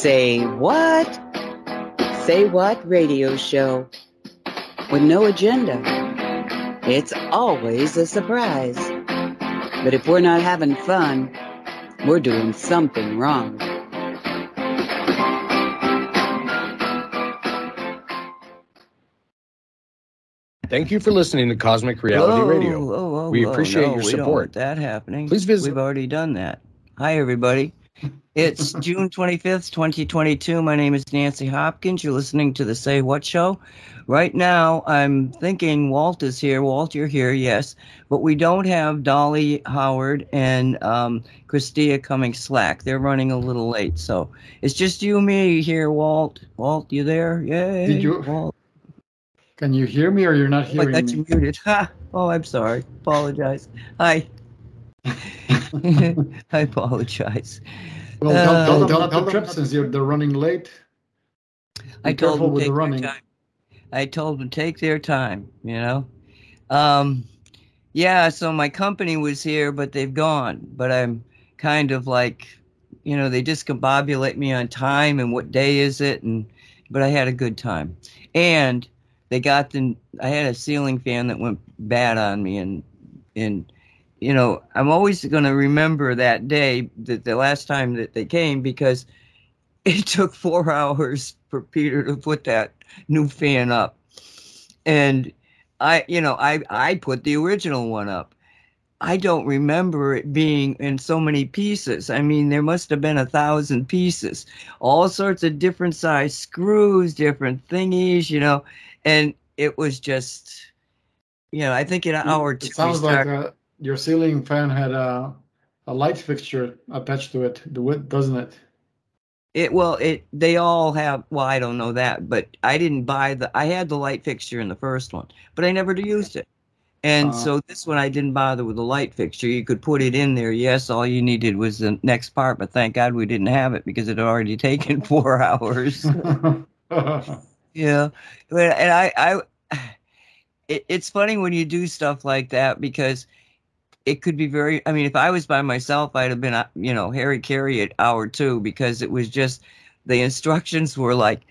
Say what? Say what radio show with no agenda. It's always a surprise. But if we're not having fun, we're doing something wrong. Thank you for listening to Cosmic Reality Whoa, Radio. whoa, whoa, We whoa, appreciate no, your we don't support. want that happening. Please visit- We've already done that. Hi, everybody. It's June 25th, 2022. My name is Nancy Hopkins. You're listening to the Say What Show. Right now, I'm thinking Walt is here. Walt, you're here, yes. But we don't have Dolly Howard and um, Christia Cummings-Slack. They're running a little late. So it's just you and me here, Walt. Walt, you there? Yay. Did you- Walt. Can you hear me or you're not Oh, hearing me? you muted. Ha! Oh, I'm sorry. Apologize. Hi. I apologize. Well, tell, Uh, tell them Tell not them trip since you're, they're running late. I told them with take the their running. time. I told them take their time. You know. Um, yeah. So my company was here, but they've gone. But I'm kind of like, you know, they discombobulate me on time and what day is it, and but I had a good time, and they got the. I had a ceiling fan that went bad on me, and and you know, I'm always going to remember that day, that the last time that they came, because it took four hours for Peter to put that new fan up. And I, you know, I, I put the original one up. I don't remember it being in so many pieces. I mean, there must have been a thousand pieces, all sorts of different size screws, different thingies, you know, and it was just, you know, I think in an hour or two, It sounds like your ceiling fan had a, a light fixture attached to it, the width, doesn't it? It well, it they all have. Well, I don't know that, but I didn't buy the. I had the light fixture in the first one, but I never used it. And Uh. so this one, I didn't bother with the light fixture. You could put it in there. Yes, all you needed was the next part, but thank God we didn't have it because it had already taken four hours. Yeah, and I, I, it, it's funny when you do stuff like that because it could be very. I mean, if I was by myself, I'd have been, uh, you know, Harry Carey at hour two because it was just the instructions were like,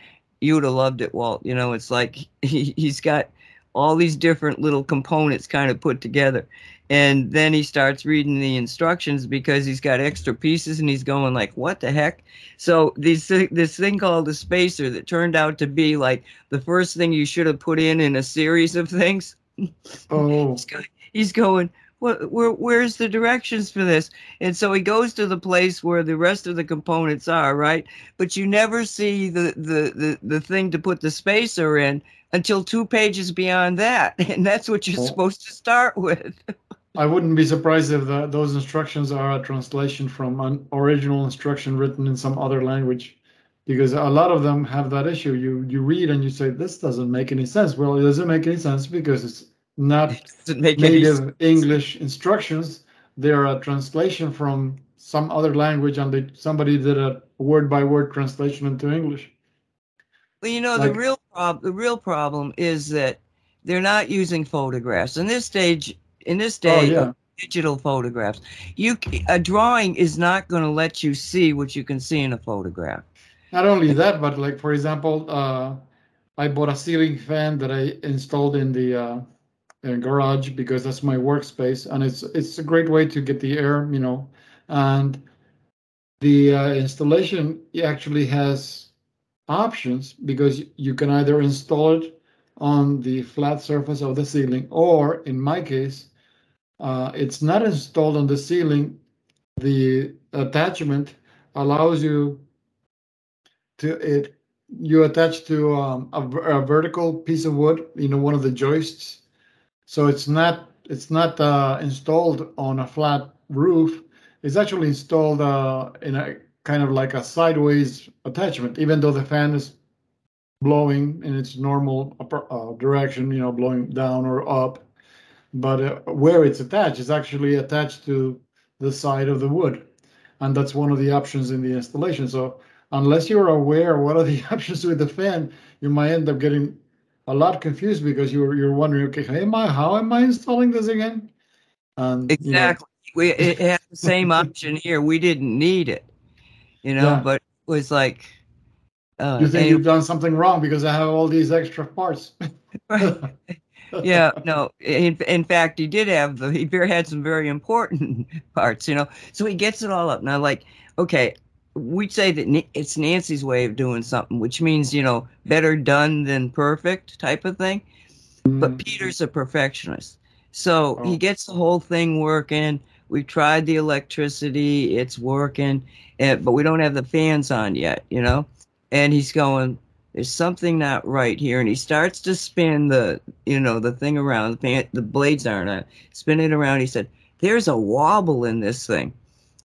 you would have loved it, Walt. You know, it's like he, he's got all these different little components kind of put together. And then he starts reading the instructions because he's got extra pieces and he's going like, what the heck? So this this thing called a spacer that turned out to be like the first thing you should have put in in a series of things. oh, He's go- He's going, what? Where? Where's the directions for this? And so he goes to the place where the rest of the components are, right? But you never see the the the, the thing to put the spacer in until two pages beyond that, and that's what you're Oh. supposed to start with. I wouldn't be surprised if the, those instructions are a translation from an original instruction written in some other language, because a lot of them have that issue. You you read and you say this doesn't make any sense. Well, it doesn't make any sense because it's not make native English instructions. They're a translation from some other language, and they, somebody did a word by word translation into English. Well, you know, Like- the real prob- the real problem is that they're not using photographs. In this stage, in this Oh day yeah, digital photographs, you a drawing is not going to let you see what you can see in a photograph. not only that, but like for example, uh, I bought a ceiling fan that I installed in the uh, uh, garage because that's my workspace, and it's it's a great way to get the air, you know, and the uh, installation actually has options because you can either install it on the flat surface of the ceiling, or in my case, uh, it's not installed on the ceiling. The attachment allows you to it. You attach to um, a, a vertical piece of wood, you know, one of the joists. So it's not it's not uh, installed on a flat roof. It's actually installed uh, in a kind of like a sideways attachment, even though the fan is blowing in its normal uh, direction, you know, blowing down or up. But uh, where it's attached is actually attached to the side of the wood, and that's one of the options in the installation. So unless you're aware what are the options with the fan, you might end up getting a lot confused because you're you're wondering, okay, am I how am I installing this again? And you know, Exactly. We it had the same option here. We didn't need it, you know, Yeah. but it was like Uh, You think you've done something wrong because I have all these extra parts. yeah, no. In, in fact, he did have the. He had some very important parts, you know. So he gets it all up and I'm Like, okay, we'd say that it's Nancy's way of doing something, which means you know better done than perfect type of thing. But mm-hmm. Peter's a perfectionist, so Oh. he gets the whole thing working. We've tried the electricity; it's working, and, but we don't have the fans on yet, you know. And he's going, there's something not right here. And he starts to spin the you know the thing around. The, pan, the blades aren't on. Spin it around. He said there's a wobble in this thing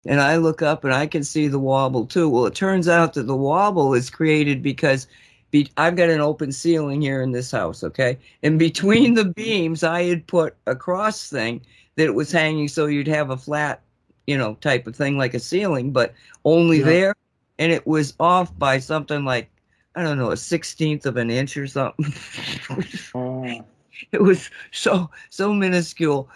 and i look up and i can see the wobble too well it turns out that the wobble is created because be, i've got an open ceiling here in this house okay and between the beams i had put a cross thing that was hanging so you'd have a flat you know type of thing like a ceiling but only Yeah. there and it was off by something like I don't know, a sixteenth of an inch or something. Oh. it was so so minuscule.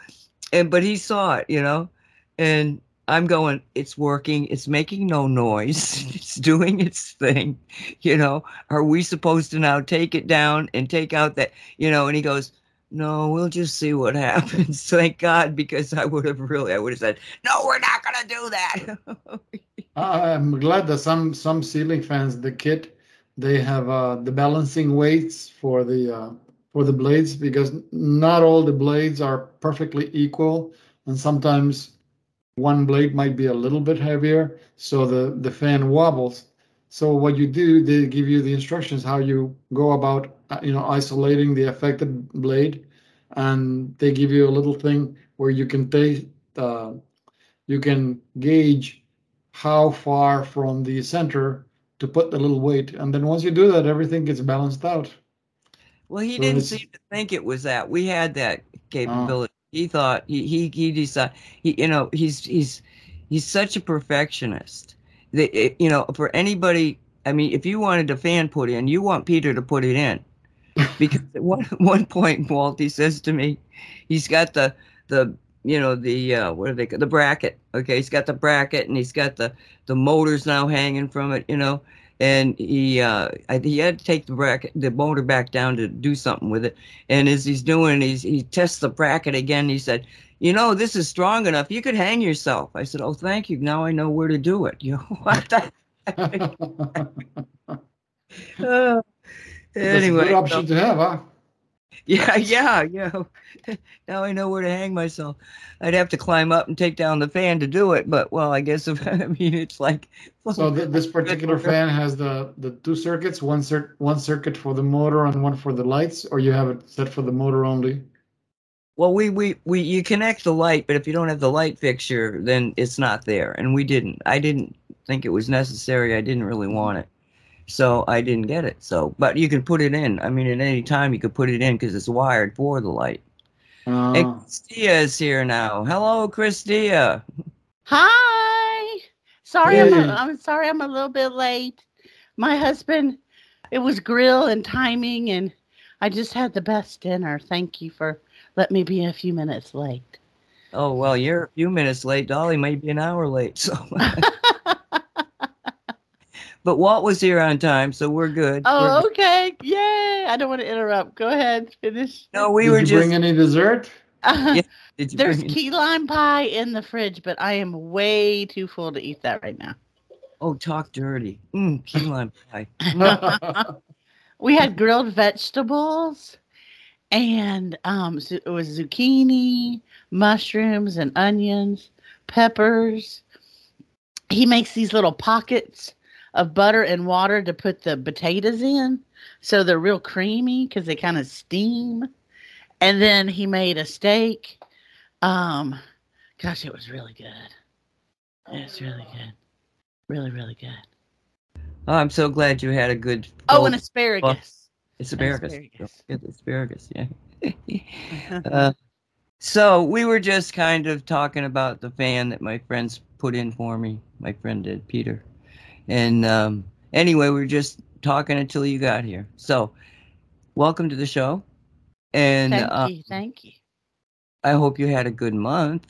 And but he saw it, you know, and I'm going, it's working, it's making no noise, it's doing its thing, you know. Are we supposed to now take it down and take out that, you know, and he goes, No, we'll just see what happens. Thank God, because I would have really I would have said, No, we're not gonna do that. I'm glad that some some ceiling fans, the kit, they have uh, the balancing weights for the uh, for the blades because not all the blades are perfectly equal, and sometimes one blade might be a little bit heavier, so the the fan wobbles. So what you do, they give you the instructions how you go about, uh, you know, isolating the affected blade, and they give you a little thing where you can take, uh, you can gauge how far from the center to put the little weight. And then once you do that, everything gets balanced out. Well, he So didn't seem to think it was that. We had that capability. He thought he he he decided he you know he's he's he's such a perfectionist. That it, you know for anybody, I mean, if you wanted a fan put in, you want Peter to put it in, because at one one point, Walt he says to me, he's got the the you know the uh, what are they the bracket? Okay, he's got the bracket and he's got the the motors now hanging from it, you know and he uh he had to take the bracket the motor back down to do something with it. And as he's doing he's he tests the bracket again. He said you know this is strong enough. You could hang yourself. I said oh thank you. Now i know where to do it. You know what Uh, That's a anyway good so- option to have, huh? yeah yeah yeah now i know where to hang myself i'd have to climb up and take down the fan to do it but well i guess if i mean it's like So th- this particular fan has the the two circuits, one cir- one circuit for the motor and one for the lights, or you have it set for the motor only. Well, we, we, we, you connect the light, but if you don't have the light fixture, then it's not there. And we didn't. I didn't think it was necessary. I didn't really want it. So I didn't get it. So, but you can put it in. I mean, at any time you could put it in because it's wired for the light. And Uh, Christia is here now. Hello, Christia. Hi. Sorry, I'm, Hey. a, I'm sorry I'm a little bit late. My husband, it was grill and timing, and I just had the best dinner. Thank you for letting me be a few minutes late. Oh, well, you're a few minutes late. Dolly may be an hour late. So, but Walt was here on time, so we're good. We're oh, good. okay. Yay. I don't want to interrupt. Go ahead. Finish. No, we did were you just. bring any dessert? did you There's bring- key lime pie in the fridge, but I am way too full to eat that right now. Oh, talk dirty. Mm, key lime pie. we had grilled vegetables and um zu- it was zucchini mushrooms and onions peppers he makes these little pockets of butter and water to put the potatoes in so they're real creamy because they kind of steam and then he made a steak um gosh it was really good it's really good really really good Oh, I'm so glad you had a good. oh and asparagus It's asparagus. asparagus. Asparagus, yeah. uh, so we were just kind of talking about the fan that my friends put in for me. My friend did, Peter. And um, anyway, we were just talking until you got here. So, welcome to the show. And thank uh, you thank you I hope you had a good month.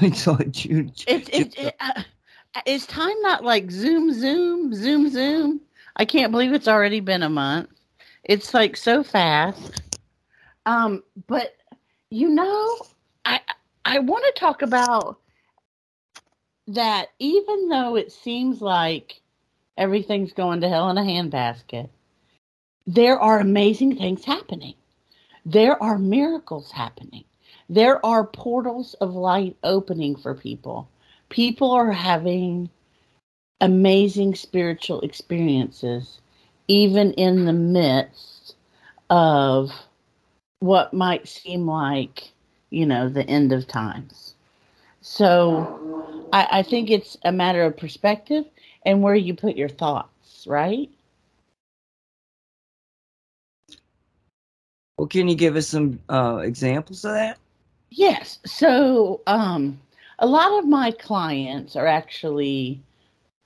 so June. It, it, it uh, is time not like zoom, zoom, zoom, zoom? I can't believe it's already been a month. It's like so fast. Um, but you know, I I want to talk about that even though it seems like everything's going to hell in a handbasket, there are amazing things happening. There are miracles happening. There are portals of light opening for people. People are having amazing spiritual experiences, even in the midst of what might seem like, you know, the end of times. So I, I think it's a matter of perspective and where you put your thoughts, right? Well, can you give us some uh, examples of that? Yes. So, um, a lot of my clients are actually,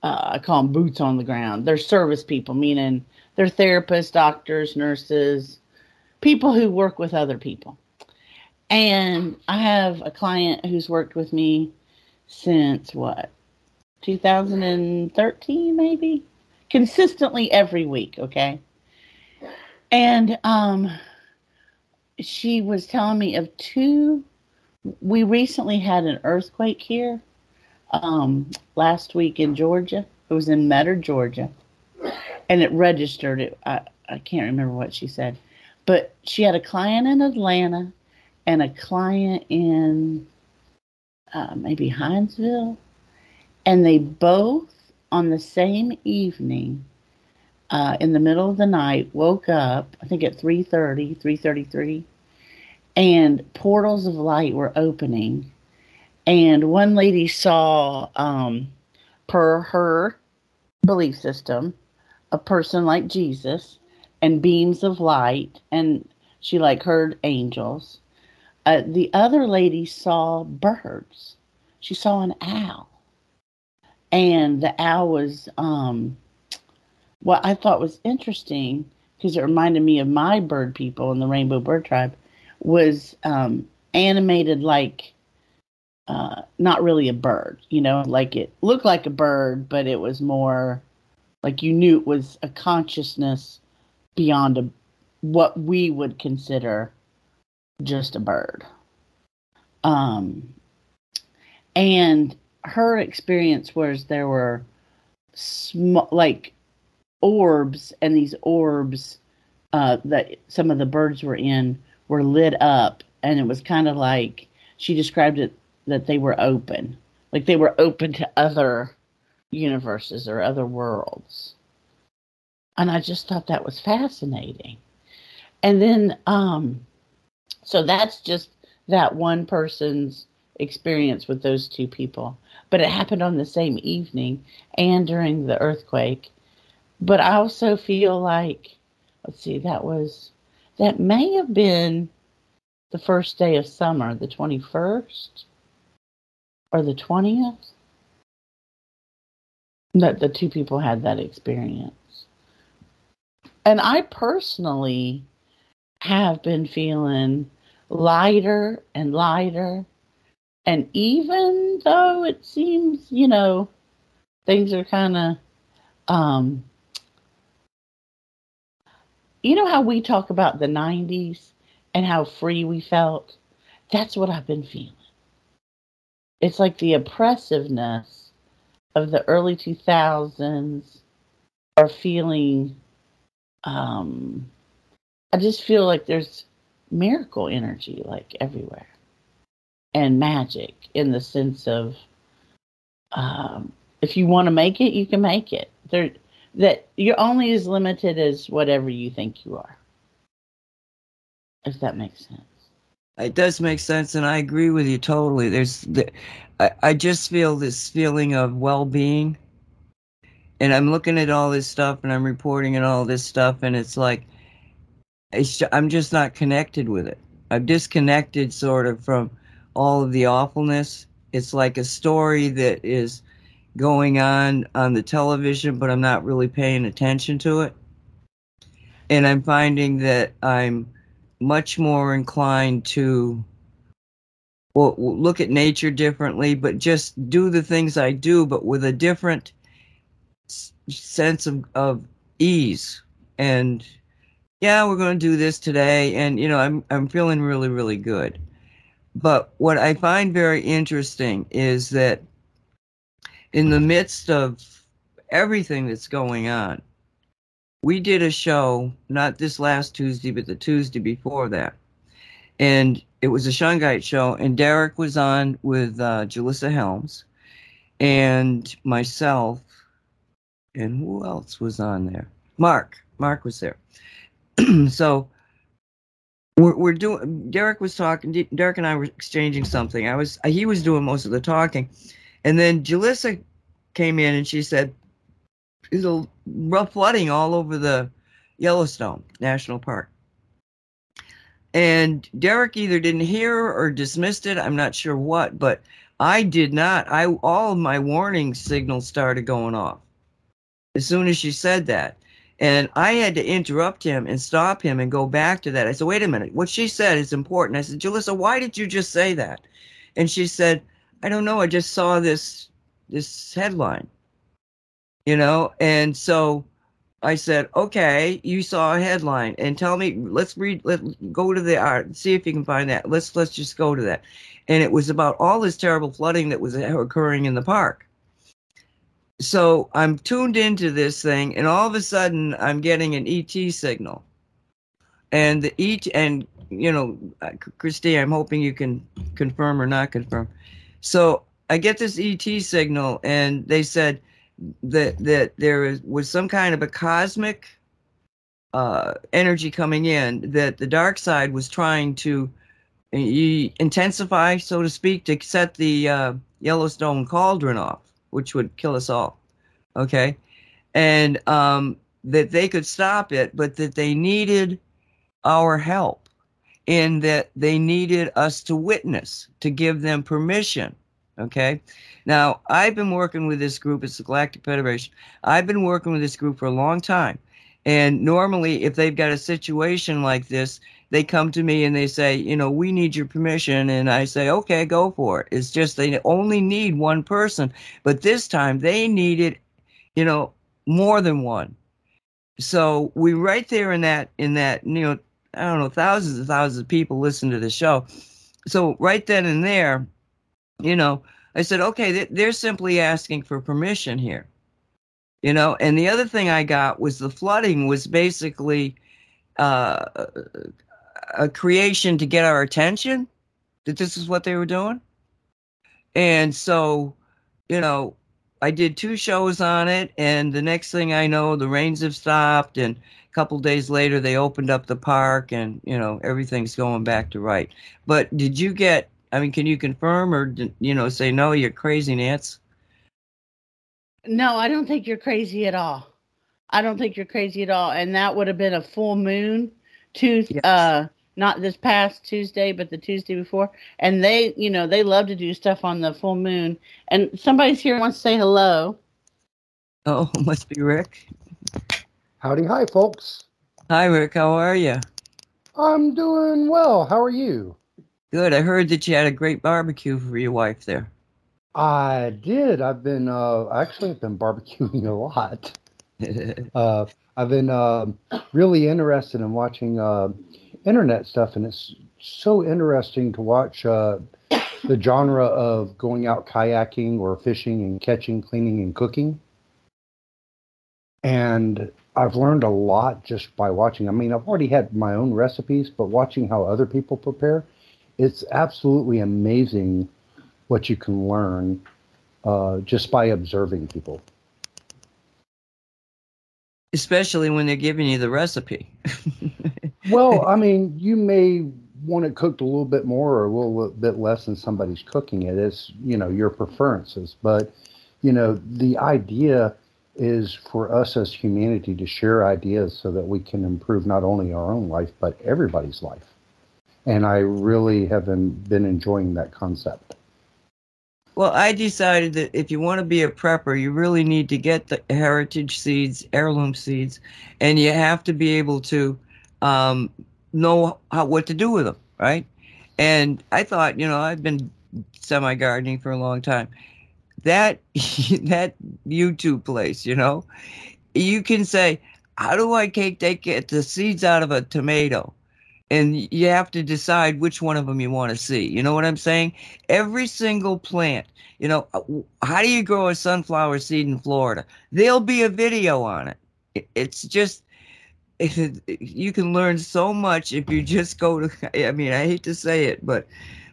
uh, I call them boots on the ground. They're service people, meaning they're therapists, doctors, nurses, people who work with other people. And I have a client who's worked with me since what, 2013, maybe? Consistently every week, okay? And um, she was telling me of two. We recently had an earthquake here um, last week in Georgia. It was in Metter, Georgia, and it registered. It. I, I can't remember what she said, but she had a client in Atlanta and a client in uh, maybe Hinesville, and they both on the same evening uh, in the middle of the night woke up i think at 3.30 3.33 and portals of light were opening and one lady saw um, per her belief system a person like jesus and beams of light and she like heard angels uh, the other lady saw birds. She saw an owl. And the owl was um, what I thought was interesting because it reminded me of my bird people in the Rainbow Bird Tribe was um, animated like uh, not really a bird, you know, like it looked like a bird, but it was more like you knew it was a consciousness beyond a, what we would consider just a bird. Um, and her experience was there were small, like orbs, and these orbs uh, that some of the birds were in were lit up, and it was kind of like she described it that they were open, like they were open to other universes or other worlds. And I just thought that was fascinating. And then, um, so that's just that one person's experience with those two people but it happened on the same evening and during the earthquake. But I also feel like, let's see, that was, that may have been the first day of summer, the 21st or the 20th, that the two people had that experience. And I personally have been feeling lighter and lighter and even though it seems, you know, things are kind of, um, you know how we talk about the 90s and how free we felt? That's what I've been feeling. It's like the oppressiveness of the early 2000s are feeling, um, I just feel like there's miracle energy like everywhere and magic in the sense of um, if you want to make it, you can make it. There, that you're only as limited as whatever you think you are. If that makes sense. It does make sense, and I agree with you totally. There's, the, I, I just feel this feeling of well-being, and I'm looking at all this stuff, and I'm reporting and all this stuff, and it's like, it's, I'm just not connected with it. I've disconnected sort of from all of the awfulness. It's like a story that is going on on the television, but I'm not really paying attention to it. And I'm finding that I'm much more inclined to will look at nature differently, but just do the things I do, but with a different sense of, of ease. And yeah, we're going to do this today. And, you know, I'm, I'm feeling really, really good. But what I find very interesting is that in the midst of everything that's going on, we did a show, not this last Tuesday, but the Tuesday before that. And it was a Shungite show, and Derek was on with uh, Helms and myself. And who else was on there? Mark. Mark was there. so we're, we're doing, Derek was talking, Derek and I were exchanging something. I was, he was doing most of the talking. And then Jalissa came in and she said, there's a rough flooding all over the Yellowstone National Park. And Derek either didn't hear or dismissed it. I'm not sure what, but I did not. I all my warning signals started going off as soon as she said that. And I had to interrupt him and stop him and go back to that. I said, wait a minute, what she said is important. I said, Jalissa, why did you just say that? And she said, I don't know. I just saw this this headline. You know, and so I said, okay, you saw a headline and tell me, let's read, let go to the art, see if you can find that. Let's, let's just go to that. And it was about all this terrible flooding that was occurring in the park. So I'm tuned into this thing and all of a sudden I'm getting an ET signal and the ET, and you know, Christy, I'm hoping you can confirm or not confirm. So I get this ET signal and they said, that that there was some kind of a cosmic uh, energy coming in that the dark side was trying to uh, intensify, so to speak, to set the uh, Yellowstone cauldron off, which would kill us all. Okay, and um, that they could stop it, but that they needed our help, in that they needed us to witness, to give them permission. Okay, now, I've been working with this group, it's the Galactic Federation. I've been working with this group for a long time. And normally, if they've got a situation like this, they come to me and they say, you know, we need your permission. And I say, okay, go for it. It's just they only need one person. But this time they needed, you know, more than one. So we right there in that, in that, you know, I don't know, thousands and thousands of people listen to the show. So right then and there, you know, I said, okay, they're simply asking for permission here. You know, and the other thing I got was the flooding was basically uh, a creation to get our attention that this is what they were doing. And so, you know, I did two shows on it, and the next thing I know, the rains have stopped, and a couple days later, they opened up the park, and you know, everything's going back to right. But did you get I mean, can you confirm or you know say no? You're crazy, Nance. No, I don't think you're crazy at all. I don't think you're crazy at all. And that would have been a full moon, Tuesday, yes. uh, not this past Tuesday, but the Tuesday before. And they, you know, they love to do stuff on the full moon. And somebody's here wants to say hello. Oh, must be Rick. Howdy, hi, folks. Hi, Rick. How are you? I'm doing well. How are you? Good. I heard that you had a great barbecue for your wife there. I did. I've been uh, actually I've been barbecuing a lot. uh, I've been uh, really interested in watching uh, internet stuff, and it's so interesting to watch uh, the genre of going out kayaking or fishing and catching, cleaning, and cooking. And I've learned a lot just by watching. I mean, I've already had my own recipes, but watching how other people prepare it's absolutely amazing what you can learn uh, just by observing people. Especially when they're giving you the recipe. well, I mean, you may want it cooked a little bit more or a little bit less than somebody's cooking it. It's, you know, your preferences. But, you know, the idea is for us as humanity to share ideas so that we can improve not only our own life, but everybody's life and I really have been, been enjoying that concept. Well, I decided that if you want to be a prepper, you really need to get the heritage seeds, heirloom seeds, and you have to be able to um, know how, what to do with them, right? And I thought, you know, I've been semi gardening for a long time. That that YouTube place, you know, you can say, how do I take, take the seeds out of a tomato? And you have to decide which one of them you want to see. You know what I'm saying? Every single plant, you know, uh, how do you grow a sunflower seed in Florida? There'll be a video on it. It's just, you can learn so much if you just go to, I mean, I hate to say it, but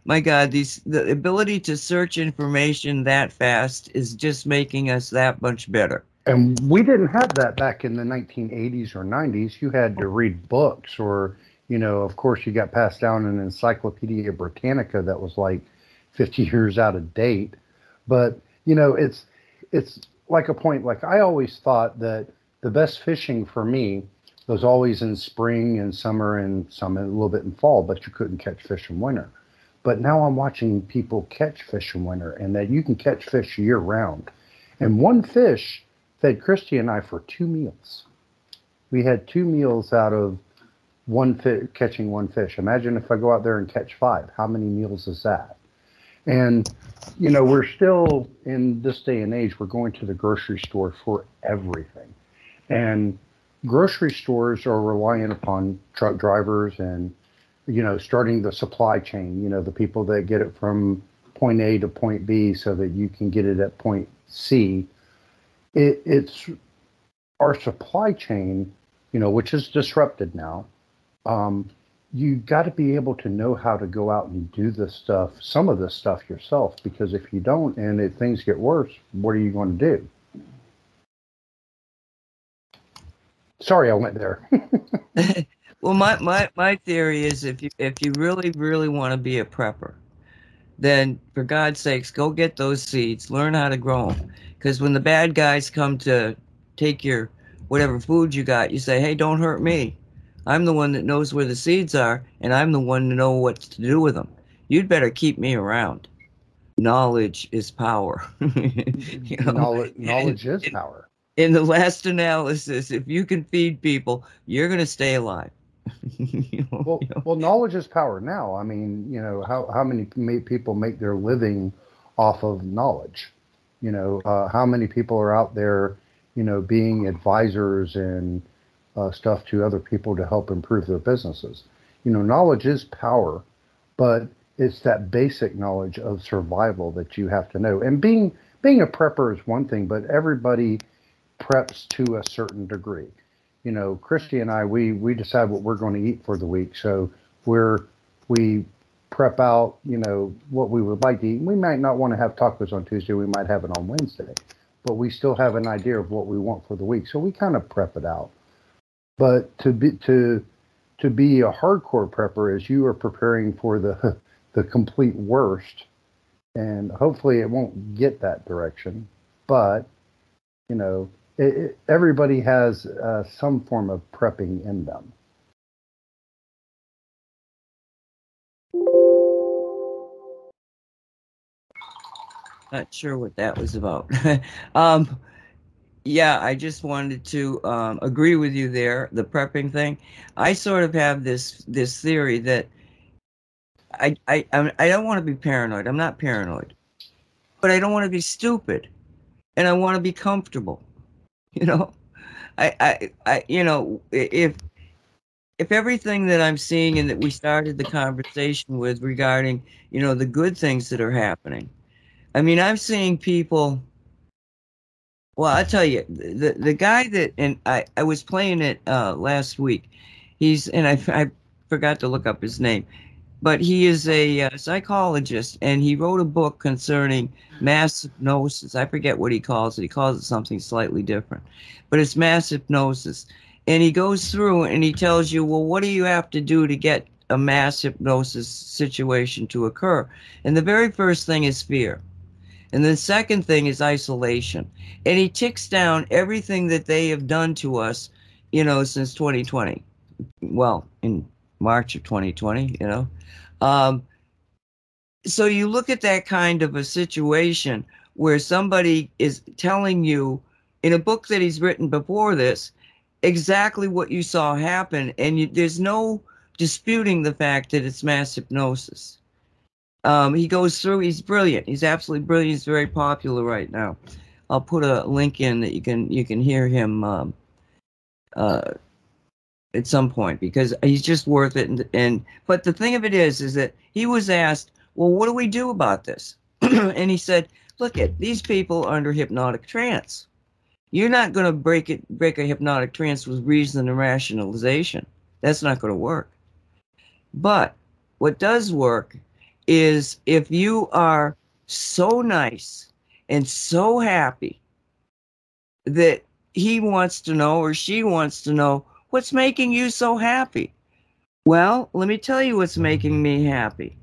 my God, these the ability to search information that fast is just making us that much better. And we didn't have that back in the 1980s or 90s. You had to read books, or, you know, of course, you got passed down an Encyclopedia Britannica that was like 50 years out of date. But, you know, it's, it's like a point, like I always thought that the best fishing for me was always in spring and summer and some a little bit in fall, but you couldn't catch fish in winter. But now I'm watching people catch fish in winter and that you can catch fish year round. And one fish fed Christy and I for two meals. We had two meals out of one fish, catching one fish. Imagine if I go out there and catch five. How many meals is that? And you know, we're still in this day and age. We're going to the grocery store for everything, and grocery stores are reliant upon truck drivers and you know starting the supply chain. You know, the people that get it from point A to point B so that you can get it at point C it, it's our supply chain, you know, which is disrupted now. Um, you got to be able to know how to go out and do this stuff, some of this stuff yourself, because if you don't and if things get worse, what are you going to do? Sorry, I went there. well, my, my, my theory is if you if you really really want to be a prepper, then for God's sakes, go get those seeds, learn how to grow them, because when the bad guys come to take your whatever food you got, you say, hey, don't hurt me. I'm the one that knows where the seeds are, and I'm the one to know what to do with them. You'd better keep me around. Knowledge is power. you know? knowledge, knowledge is power. In the last analysis, if you can feed people, you're going to stay alive. you know, well, you know. well, knowledge is power now. I mean, you know, how, how many people make their living off of knowledge? You know, uh, how many people are out there, you know, being advisors and uh, stuff to other people to help improve their businesses? You know, knowledge is power, but it's that basic knowledge of survival that you have to know. And being being a prepper is one thing, but everybody preps to a certain degree. You know, Christy and I, we we decide what we're going to eat for the week, so we're we prep out, you know, what we would like to eat. We might not want to have tacos on Tuesday. We might have it on Wednesday, but we still have an idea of what we want for the week. So we kind of prep it out. But to be to to be a hardcore prepper is you are preparing for the the complete worst, and hopefully it won't get that direction. But you know, it, it, everybody has uh, some form of prepping in them. Not sure what that was about. um, yeah, I just wanted to um, agree with you there. The prepping thing. I sort of have this this theory that I I I don't want to be paranoid. I'm not paranoid, but I don't want to be stupid, and I want to be comfortable. You know, I I I you know if if everything that I'm seeing and that we started the conversation with regarding you know the good things that are happening I mean, I'm seeing people. Well, I tell you, the the guy that and I I was playing it uh, last week. He's and I I forgot to look up his name, but he is a uh, psychologist and he wrote a book concerning mass hypnosis. I forget what he calls it. He calls it something slightly different, but it's mass hypnosis. And he goes through and he tells you, well, what do you have to do to get a mass hypnosis situation to occur? And the very first thing is fear and the second thing is isolation. And he ticks down everything that they have done to us, you know, since 2020. Well, in March of 2020, you know. Um, so you look at that kind of a situation where somebody is telling you in a book that he's written before this exactly what you saw happen and you, there's no disputing the fact that it's mass hypnosis. Um, he goes through. He's brilliant. He's absolutely brilliant. He's very popular right now. I'll put a link in that you can you can hear him um, uh, at some point because he's just worth it. And, and but the thing of it is, is that he was asked, "Well, what do we do about this?" and he said, "Look at these people are under hypnotic trance. You're not going to break it break a hypnotic trance with reason and rationalization. That's not going to work. But what does work is if you are so nice and so happy that he wants to know or she wants to know what's making you so happy. Well, let me tell you what's making me happy.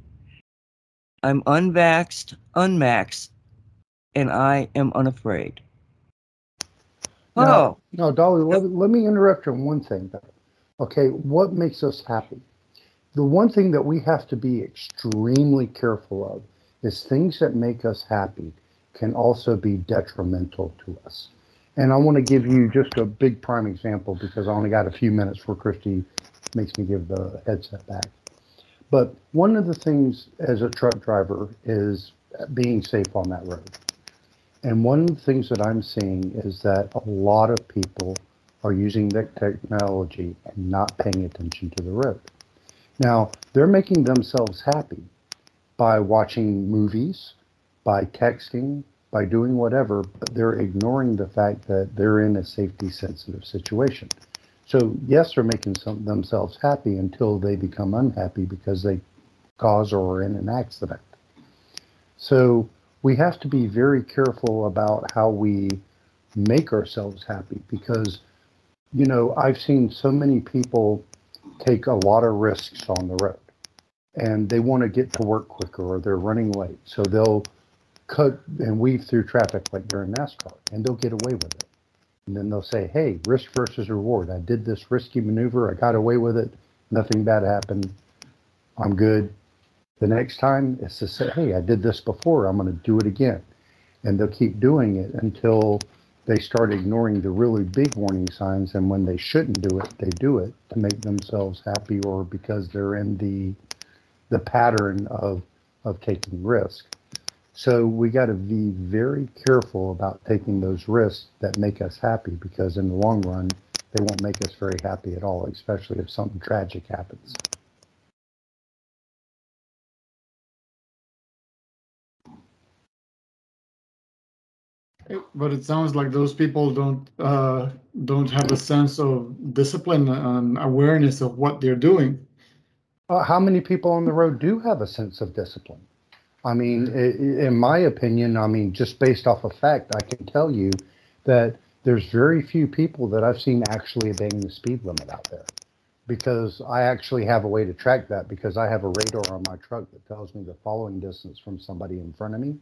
I'm unvaxxed, unmaxed, and I am unafraid. Oh, no, Dolly, let, let me interrupt you on one thing. Though. Okay, what makes us happy? The one thing that we have to be extremely careful of is things that make us happy can also be detrimental to us. And I want to give you just a big prime example because I only got a few minutes before Christy makes me give the headset back. But one of the things as a truck driver is being safe on that road. And one of the things that I'm seeing is that a lot of people are using that technology and not paying attention to the road. Now, they're making themselves happy by watching movies, by texting, by doing whatever, but they're ignoring the fact that they're in a safety sensitive situation. So, yes, they're making some, themselves happy until they become unhappy because they cause or are in an accident. So, we have to be very careful about how we make ourselves happy because, you know, I've seen so many people take a lot of risks on the road and they want to get to work quicker or they're running late. So they'll cut and weave through traffic like they're in NASCAR and they'll get away with it. And then they'll say, hey, risk versus reward. I did this risky maneuver. I got away with it. Nothing bad happened. I'm good. The next time it's to say, hey, I did this before. I'm going to do it again. And they'll keep doing it until they start ignoring the really big warning signs. And when they shouldn't do it, they do it to make themselves happy or because they're in the the pattern of of taking risk. So we got to be very careful about taking those risks that make us happy because in the long run, they won't make us very happy at all, especially if something tragic happens. But it sounds like those people don't uh, don't have a sense of discipline and awareness of what they're doing. How many people on the road do have a sense of discipline? I mean, in my opinion, I mean, just based off of fact, I can tell you that there's very few people that I've seen actually obeying the speed limit out there. Because I actually have a way to track that because I have a radar on my truck that tells me the following distance from somebody in front of me.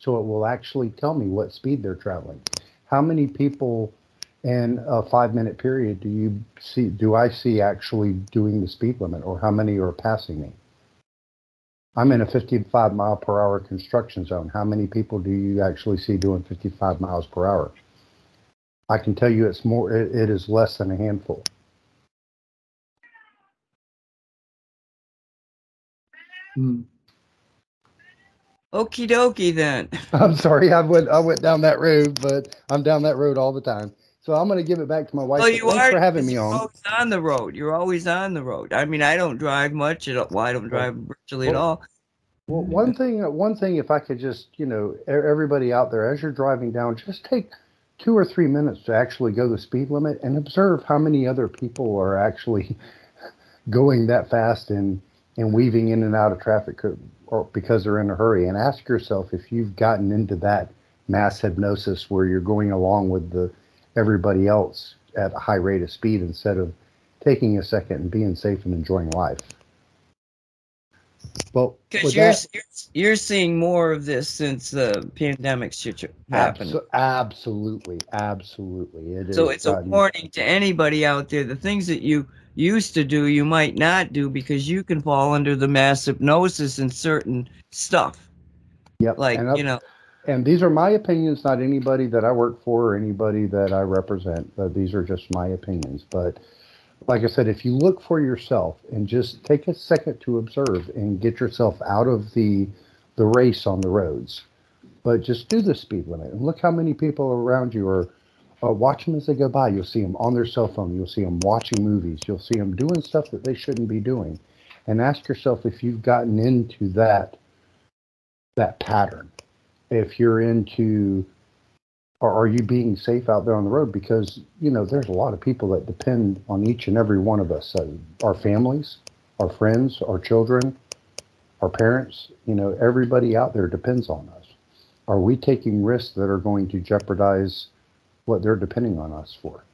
So it will actually tell me what speed they're traveling. How many people in a five minute period do you see do I see actually doing the speed limit or how many are passing me? I'm in a 55 mile per hour construction zone. How many people do you actually see doing 55 miles per hour? I can tell you it's more it, it is less than a handful. Hmm. Okie dokie then. I'm sorry, I went I went down that road, but I'm down that road all the time. So I'm going to give it back to my wife. Well, you Thanks are for having me on. on the road. You're always on the road. I mean, I don't drive much. At, well, I don't drive virtually at all. Well, one thing, one thing, if I could just, you know, everybody out there, as you're driving down, just take two or three minutes to actually go the speed limit and observe how many other people are actually going that fast and and weaving in and out of traffic or because they're in a hurry. And ask yourself if you've gotten into that mass hypnosis where you're going along with the everybody else at a high rate of speed instead of taking a second and being safe and enjoying life. Well, Because you're, you're you're seeing more of this since the pandemic situ- happened. Abso- absolutely, absolutely. It so it's a gotten- warning to anybody out there. The things that you used to do, you might not do because you can fall under the mass hypnosis and certain stuff. Yep. Like you know, and these are my opinions, not anybody that I work for or anybody that I represent. Uh, these are just my opinions. But like I said, if you look for yourself and just take a second to observe and get yourself out of the the race on the roads, but just do the speed limit and look how many people around you are uh, watch them as they go by. You'll see them on their cell phone. You'll see them watching movies. You'll see them doing stuff that they shouldn't be doing, and ask yourself if you've gotten into that that pattern. If you're into or are you being safe out there on the road? Because you know there's a lot of people that depend on each and every one of us, our families, our friends, our children, our parents. You know, everybody out there depends on us. Are we taking risks that are going to jeopardize what they're depending on us for?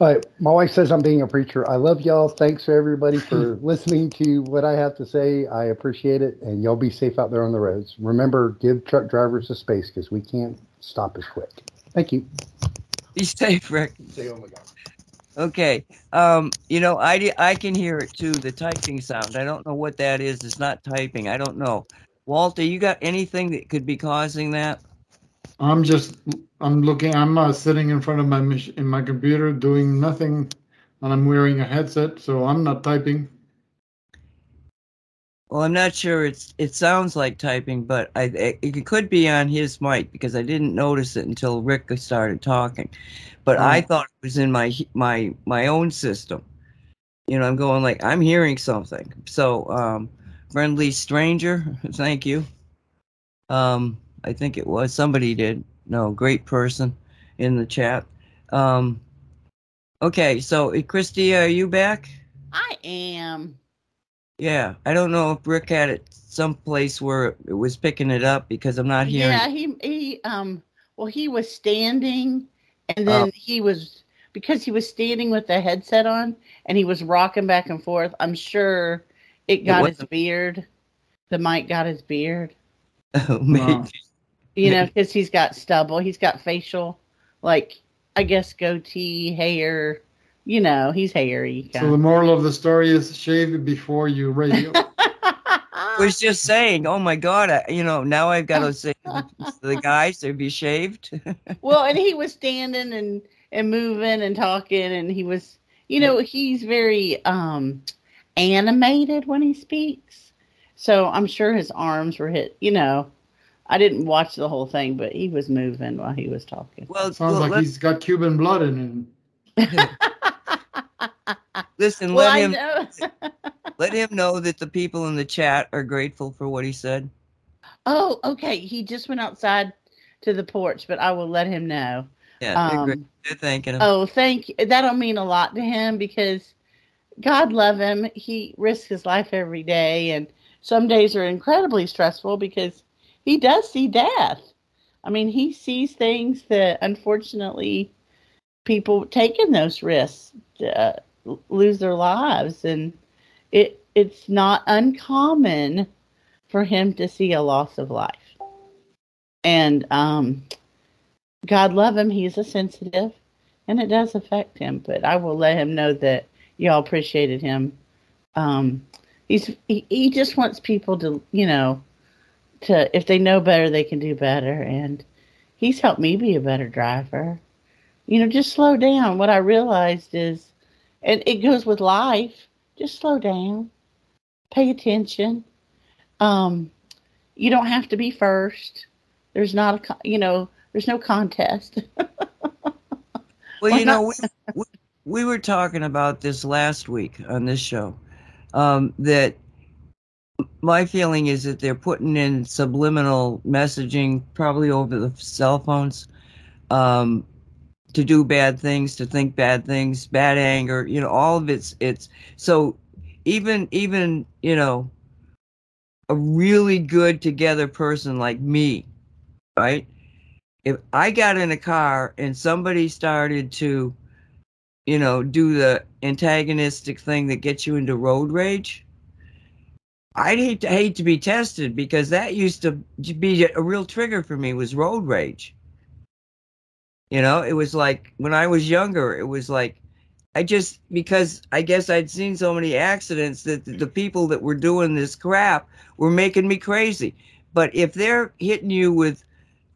All right, my wife says I'm being a preacher. I love y'all. Thanks for everybody for listening to what I have to say. I appreciate it, and y'all be safe out there on the roads. Remember, give truck drivers a space because we can't stop as quick. Thank you. Be safe, Rick. Say, oh my God. Okay. Um, you know, I, I can hear it too, the typing sound. I don't know what that is. It's not typing. I don't know. Walter, you got anything that could be causing that? I'm just I'm looking. I'm uh, sitting in front of my mach- in my computer doing nothing, and I'm wearing a headset, so I'm not typing. Well, I'm not sure. It's it sounds like typing, but I it, it could be on his mic because I didn't notice it until Rick started talking. But I Oh. thought it was in my my my own system. You know, I'm going like I'm hearing something. So, um, friendly stranger, thank you. Um, I think it was somebody did. No, great person in the chat. Um, okay, so uh, Christy, are you back? I am. Yeah, I don't know if Rick had it someplace where it was picking it up because I'm not hearing. Yeah, he he um well he was standing and then Oh. he was because he was standing with the headset on and he was rocking back and forth. I'm sure it got his beard. The mic got his beard. Oh, maybe. Wow. You know, because he's got stubble. He's got facial like I guess goatee, hair. You know, he's hairy. So the moral of the story is shave before you radio. I was just saying, oh my God, I, you know, now I've got to say to the guys, they'd be shaved. well, and he was standing and and moving and talking, and he was, you know, he's very um animated when he speaks. So I'm sure his arms were hit. You know, I didn't watch the whole thing, but he was moving while he was talking. well, Sounds well, like he's got Cuban blood in him. listen, well, let him know. let him know that the people in the chat are grateful for what he said. oh, okay. He just went outside to the porch, but I will let him know. Yeah, they're. Um, they're thanking him. Oh, thank you. That'll mean a lot to him because God love him. He risks his life every day, and some days are incredibly stressful because he does see death. I mean, he sees things that unfortunately people taking those risks uh, lose their lives, and it it's not uncommon for him to see a loss of life. And um, God love him. He's a sensitive, and it does affect him. But I will let him know that y'all appreciated him. Um, he's he, he just wants people to you know to if they know better they can do better, and he's helped me be a better driver. You know, just slow down. What I realized is, and it goes with life. Just slow down, pay attention. Um, you don't have to be first. There's not a you know there's no contest. Well, you know, we, we we were talking about this last week on this show. Um, that my feeling is that they're putting in subliminal messaging, probably over the cell phones, um, to do bad things, to think bad things, bad anger. You know, all of it's it's so even even you know a really good together person like me, right? if I got in a car and somebody started to, you know, do the antagonistic thing that gets you into road rage, I'd hate to hate to be tested because that used to be a real trigger for me was road rage. You know, it was like when I was younger, it was like I just because I guess I'd seen so many accidents that the, people that were doing this crap were making me crazy. But if they're hitting you with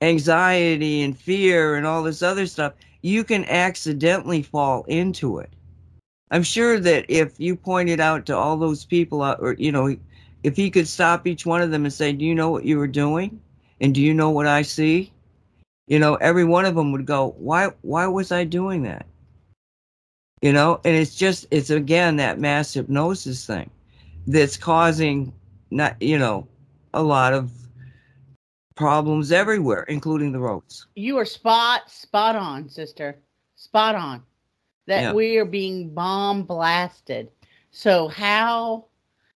anxiety and fear and all this other stuff you can accidentally fall into it. I'm sure that if you pointed out to all those people, uh, or you know, if he could stop each one of them and say, "Do you know what you were doing?" and "Do you know what I see?" You know, every one of them would go, "Why? Why was I doing that?" You know, and it's just it's again that mass hypnosis thing that's causing not you know a lot of problems everywhere, including the roads. You are spot spot on, sister. Spot on. That Yeah. we are being bomb blasted. So how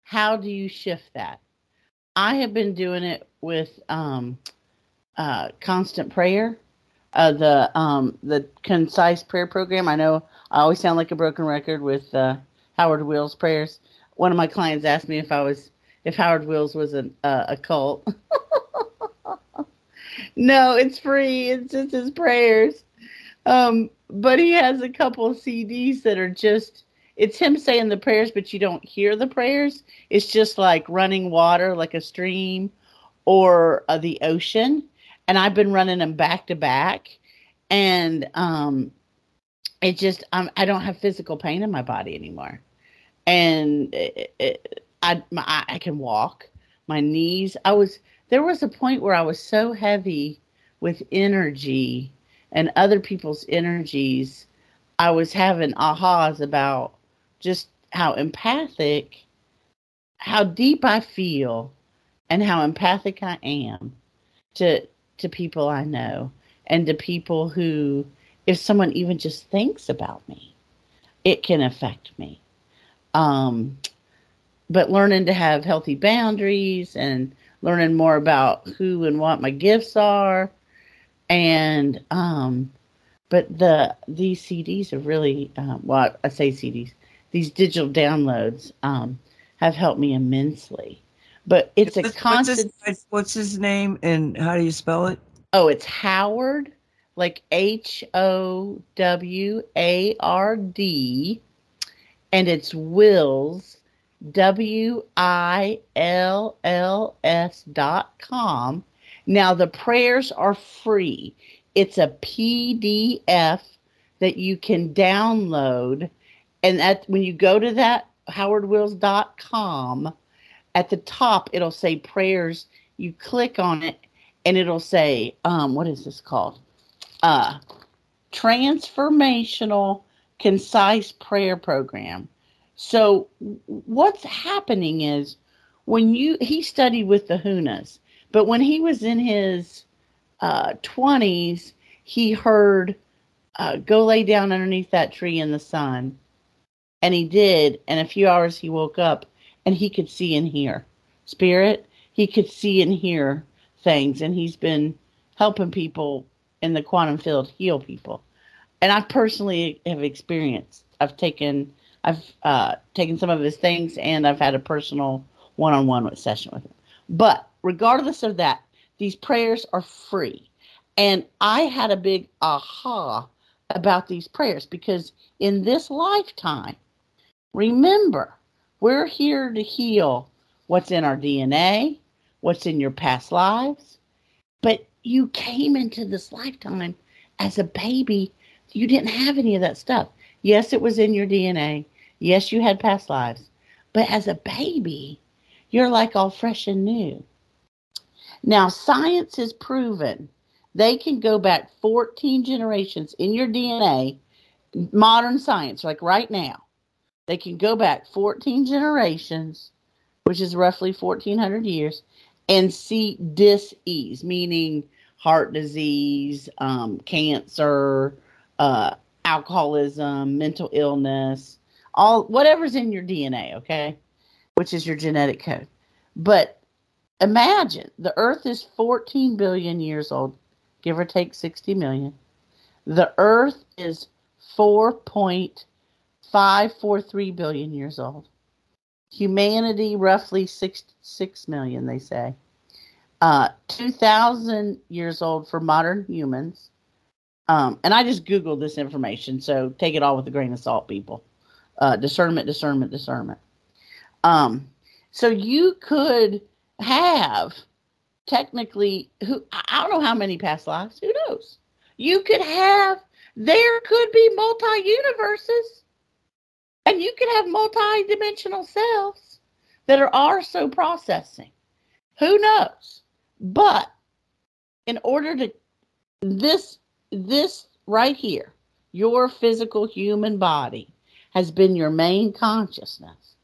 how do you shift that? I have been doing it with um uh constant prayer. Uh the um the concise prayer program. I know I always sound like a broken record with uh Howard Wills prayers. One of my clients asked me if I was if Howard Wills was an uh, a cult. no, it's free. It's just his prayers. Um, but he has a couple CDs that are just it's him saying the prayers, but you don't hear the prayers. It's just like running water, like a stream or uh, the ocean. And I've been running them back to back, and um, it just um, I don't have physical pain in my body anymore, and it, it, I my, I can walk. My knees. I was there was a point where I was so heavy with energy and other people's energies. I was having ahas about just how empathic, how deep I feel, and how empathic I am to to people I know and to people who, if someone even just thinks about me, it can affect me. Um, but learning to have healthy boundaries and learning more about who and what my gifts are and um but the these cds have really um, well i say cds these digital downloads um have helped me immensely but it's a What's- constant What's his, what's his name and how do you spell it? oh it's howard like h o w a r d and it's wills W I L L S dot com. Now the prayers are free. It's a PDF that you can download. And that when you go to that howardwills.com, at the top it'll say prayers. You click on it and it'll say, um, what is this called? Uh transformational concise prayer program. So what's happening is when you he studied with the Hunas, but when he was in his uh, 20s, he heard uh, go lay down underneath that tree in the sun, and he did. And a few hours he woke up and he could see and hear spirit. He could see and hear things, and he's been helping people in the quantum field heal people. And I personally have experienced. I've taken I've uh, taken some of his things and I've had a personal one on one session with him. But regardless of that, these prayers are free. And I had a big aha about these prayers because in this lifetime, remember, we're here to heal what's in our DNA, what's in your past lives. But you came into this lifetime as a baby, you didn't have any of that stuff. Yes, it was in your DNA. Yes, you had past lives. But as a baby, you're like all fresh and new. Now, science has proven they can go back 14 generations in your DNA, modern science, like right now. They can go back 14 generations, which is roughly 1400 years, and see dis-ease, meaning heart disease, um, cancer, uh, alcoholism, mental illness, all whatever's in your DNA, okay, which is your genetic code. But imagine the Earth is 14 billion years old, give or take 60 million. The Earth is 4.543 billion years old. Humanity, roughly 6, 6 million, they say. Uh, 2,000 years old for modern humans. Um, and I just Googled this information, so take it all with a grain of salt, people. Uh, discernment, discernment, discernment. Um, so you could have technically who I don't know how many past lives. Who knows? You could have there could be multi universes, and you could have multi dimensional selves that are also processing. Who knows? But in order to this this right here, your physical human body has been your main consciousness.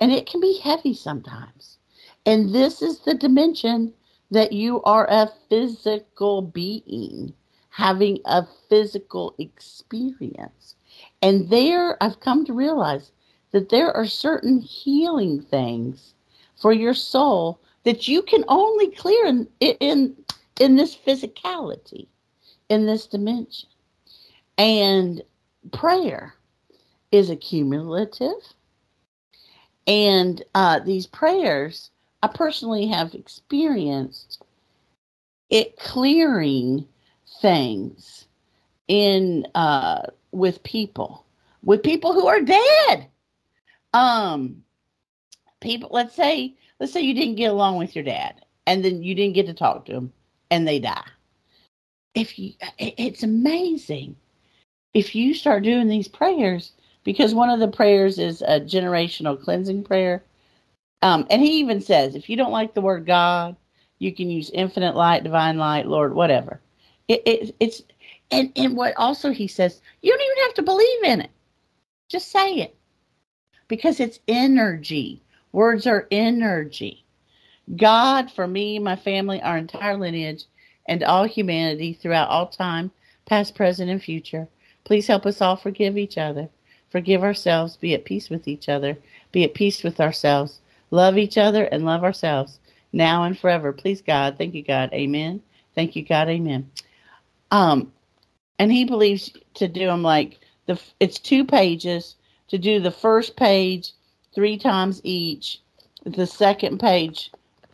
And it can be heavy sometimes. And this is the dimension that you are a physical being having a physical experience. And there, I've come to realize that there are certain healing things for your soul that you can only clear in, in, in this physicality, in this dimension. And prayer is accumulative. And uh, these prayers, I personally have experienced it clearing things in uh, with people, with people who are dead. Um, people, let's say, let's say you didn't get along with your dad, and then you didn't get to talk to him, and they die. If you, it's amazing if you start doing these prayers, because one of the prayers is a generational cleansing prayer. Um, and he even says, if you don't like the word God, you can use infinite light, divine light, Lord, whatever. It, it, it's and and what also he says, you don't even have to believe in it. Just say it. Because it's energy. Words are energy. God, for me, my family, our entire lineage, and all humanity throughout all time, past, present, and future, Please help us all forgive each other, forgive ourselves, be at peace with each other, be at peace with ourselves, love each other, and love ourselves now and forever. Please, God. Thank you, God. Amen. Thank you, God. Amen. Um, and he believes to do them like the it's two pages to do the first page three times each, the second page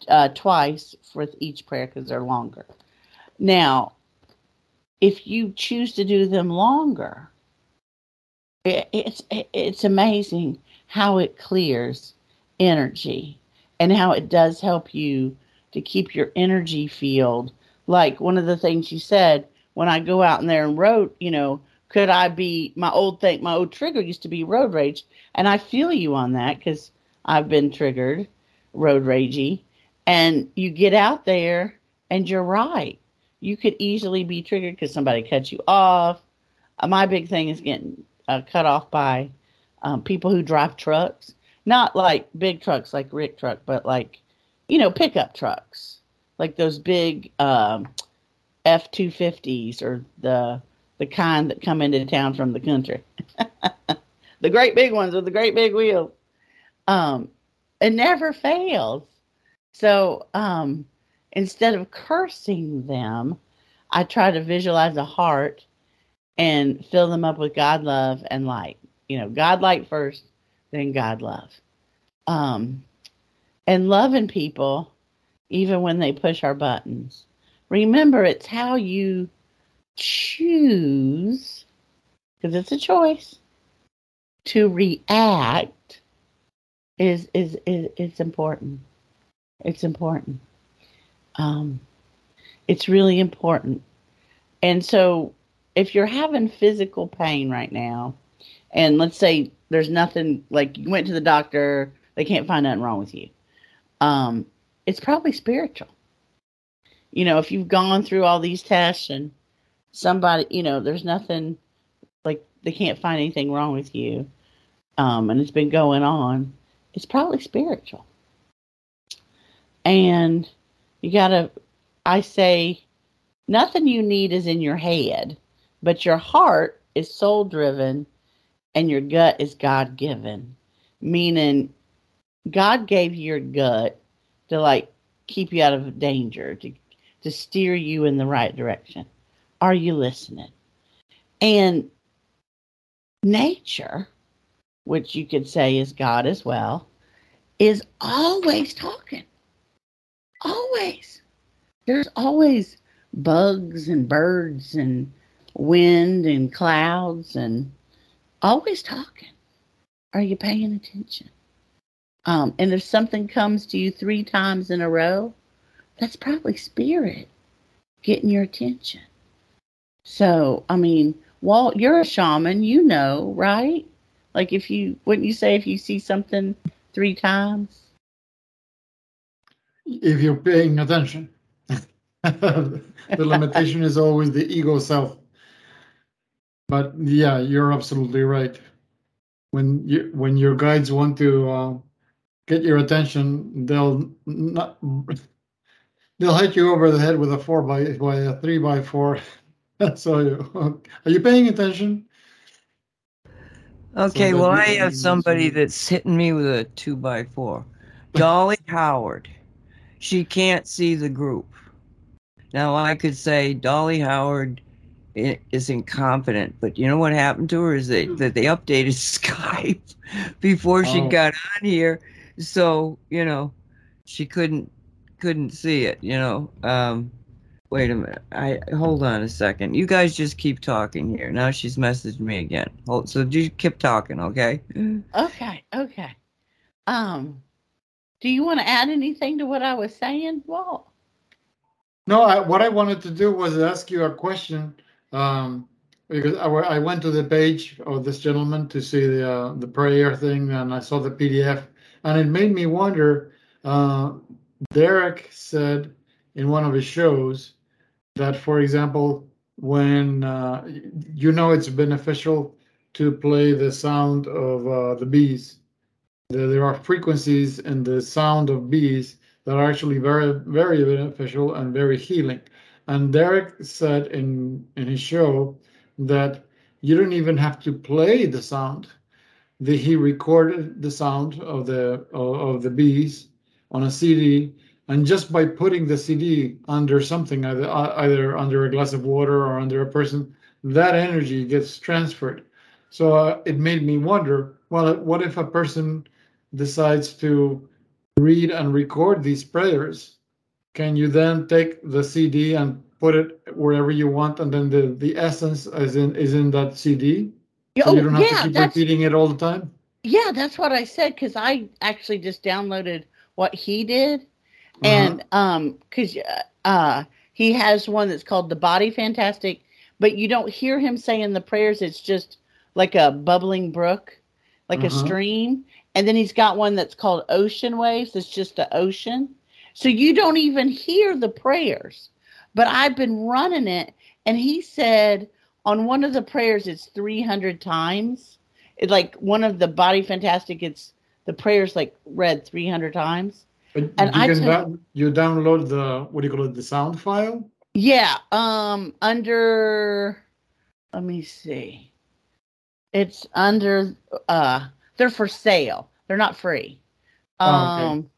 uh, twice for each prayer because they're longer. Now, if you choose to do them longer, it, it's it's amazing how it clears energy and how it does help you to keep your energy field. Like one of the things you said, when I go out in there and road, you know, could I be my old thing? My old trigger used to be road rage, and I feel you on that because I've been triggered, road ragey, and you get out there and you're right you could easily be triggered because somebody cut you off. Uh, my big thing is getting uh, cut off by um, people who drive trucks, not like big trucks like Rick truck, but like you know pickup trucks, like those big um, F two fifties or the the kind that come into town from the country, the great big ones with the great big wheels. Um, it never fails. So um, instead of cursing them, I try to visualize a heart and fill them up with God love and light. You know, God light first, then God love. Um, and loving people even when they push our buttons. Remember, it's how you choose, because it's a choice, to react is, is is it's important. It's important um, it's really important. And so, if you're having physical pain right now, and let's say there's nothing like you went to the doctor, they can't find nothing wrong with you, um, it's probably spiritual. You know, if you've gone through all these tests and somebody, you know, there's nothing like they can't find anything wrong with you, um, and it's been going on, it's probably spiritual. And you got to, I say, nothing you need is in your head, but your heart is soul driven and your gut is God given. Meaning, God gave you your gut to like keep you out of danger, to, to steer you in the right direction. Are you listening? And nature, which you could say is God as well, is always talking. Always. There's always bugs and birds and wind and clouds and always talking. Are you paying attention? Um, and if something comes to you three times in a row, that's probably spirit getting your attention. So, I mean, Walt, you're a shaman, you know, right? Like if you wouldn't you say if you see something three times? If you're paying attention. the limitation is always the ego self. But yeah, you're absolutely right. When you when your guides want to uh, get your attention, they'll not they'll hit you over the head with a four by by a three by four. so, are you paying attention? Okay, So well, I have somebody that's hitting me with a two by four. Dolly Howard. She can't see the group. Now, I could say Dolly Howard i- is incompetent, but you know what happened to her is that, that they updated Skype before she Oh. got on here, so you know she couldn't couldn't see it. You know. Um, wait a minute. I hold on a second. You guys just keep talking here. Now she's messaged me again. Hold. So do you keep talking, okay? Okay, okay. Um, do you want to add anything to what I was saying, Walt? No, I, what I wanted to do was ask you a question um, because I, I went to the page of this gentleman to see the uh, the prayer thing, and I saw the PDF, and it made me wonder. Uh, Derek said in one of his shows that, for example, when uh, you know it's beneficial to play the sound of uh, the bees, there, there are frequencies in the sound of bees that are actually very very beneficial and very healing and derek said in in his show that you don't even have to play the sound. That he recorded the sound of the of, of the bees on a cd and just by putting the cd under something either either under a glass of water or under a person that energy gets transferred. So uh, it made me wonder well what if a person decides to read and record these prayers, can you then take the CD and put it wherever you want, and then the the essence is in is in that CD, so oh, you don't have yeah, to keep repeating it all the time. yeah, that's what I said because I actually just downloaded what he did, Uh-huh. and um, because uh, he has one that's called the Body Fantastic, but you don't hear him saying the prayers. It's just like a bubbling brook, like a Uh-huh. stream, and then he's got one that's called Ocean Waves. It's just the ocean, so you don't even hear the prayers. But I've been running it, and he said on one of the prayers it's 300 times. It like one of the Body Fantastic. It's the prayers like read 300 times. But and you I can down- you download the what do you call it the sound file. Yeah, um under let me see. It's under uh they're for sale. They're not free. Oh, okay.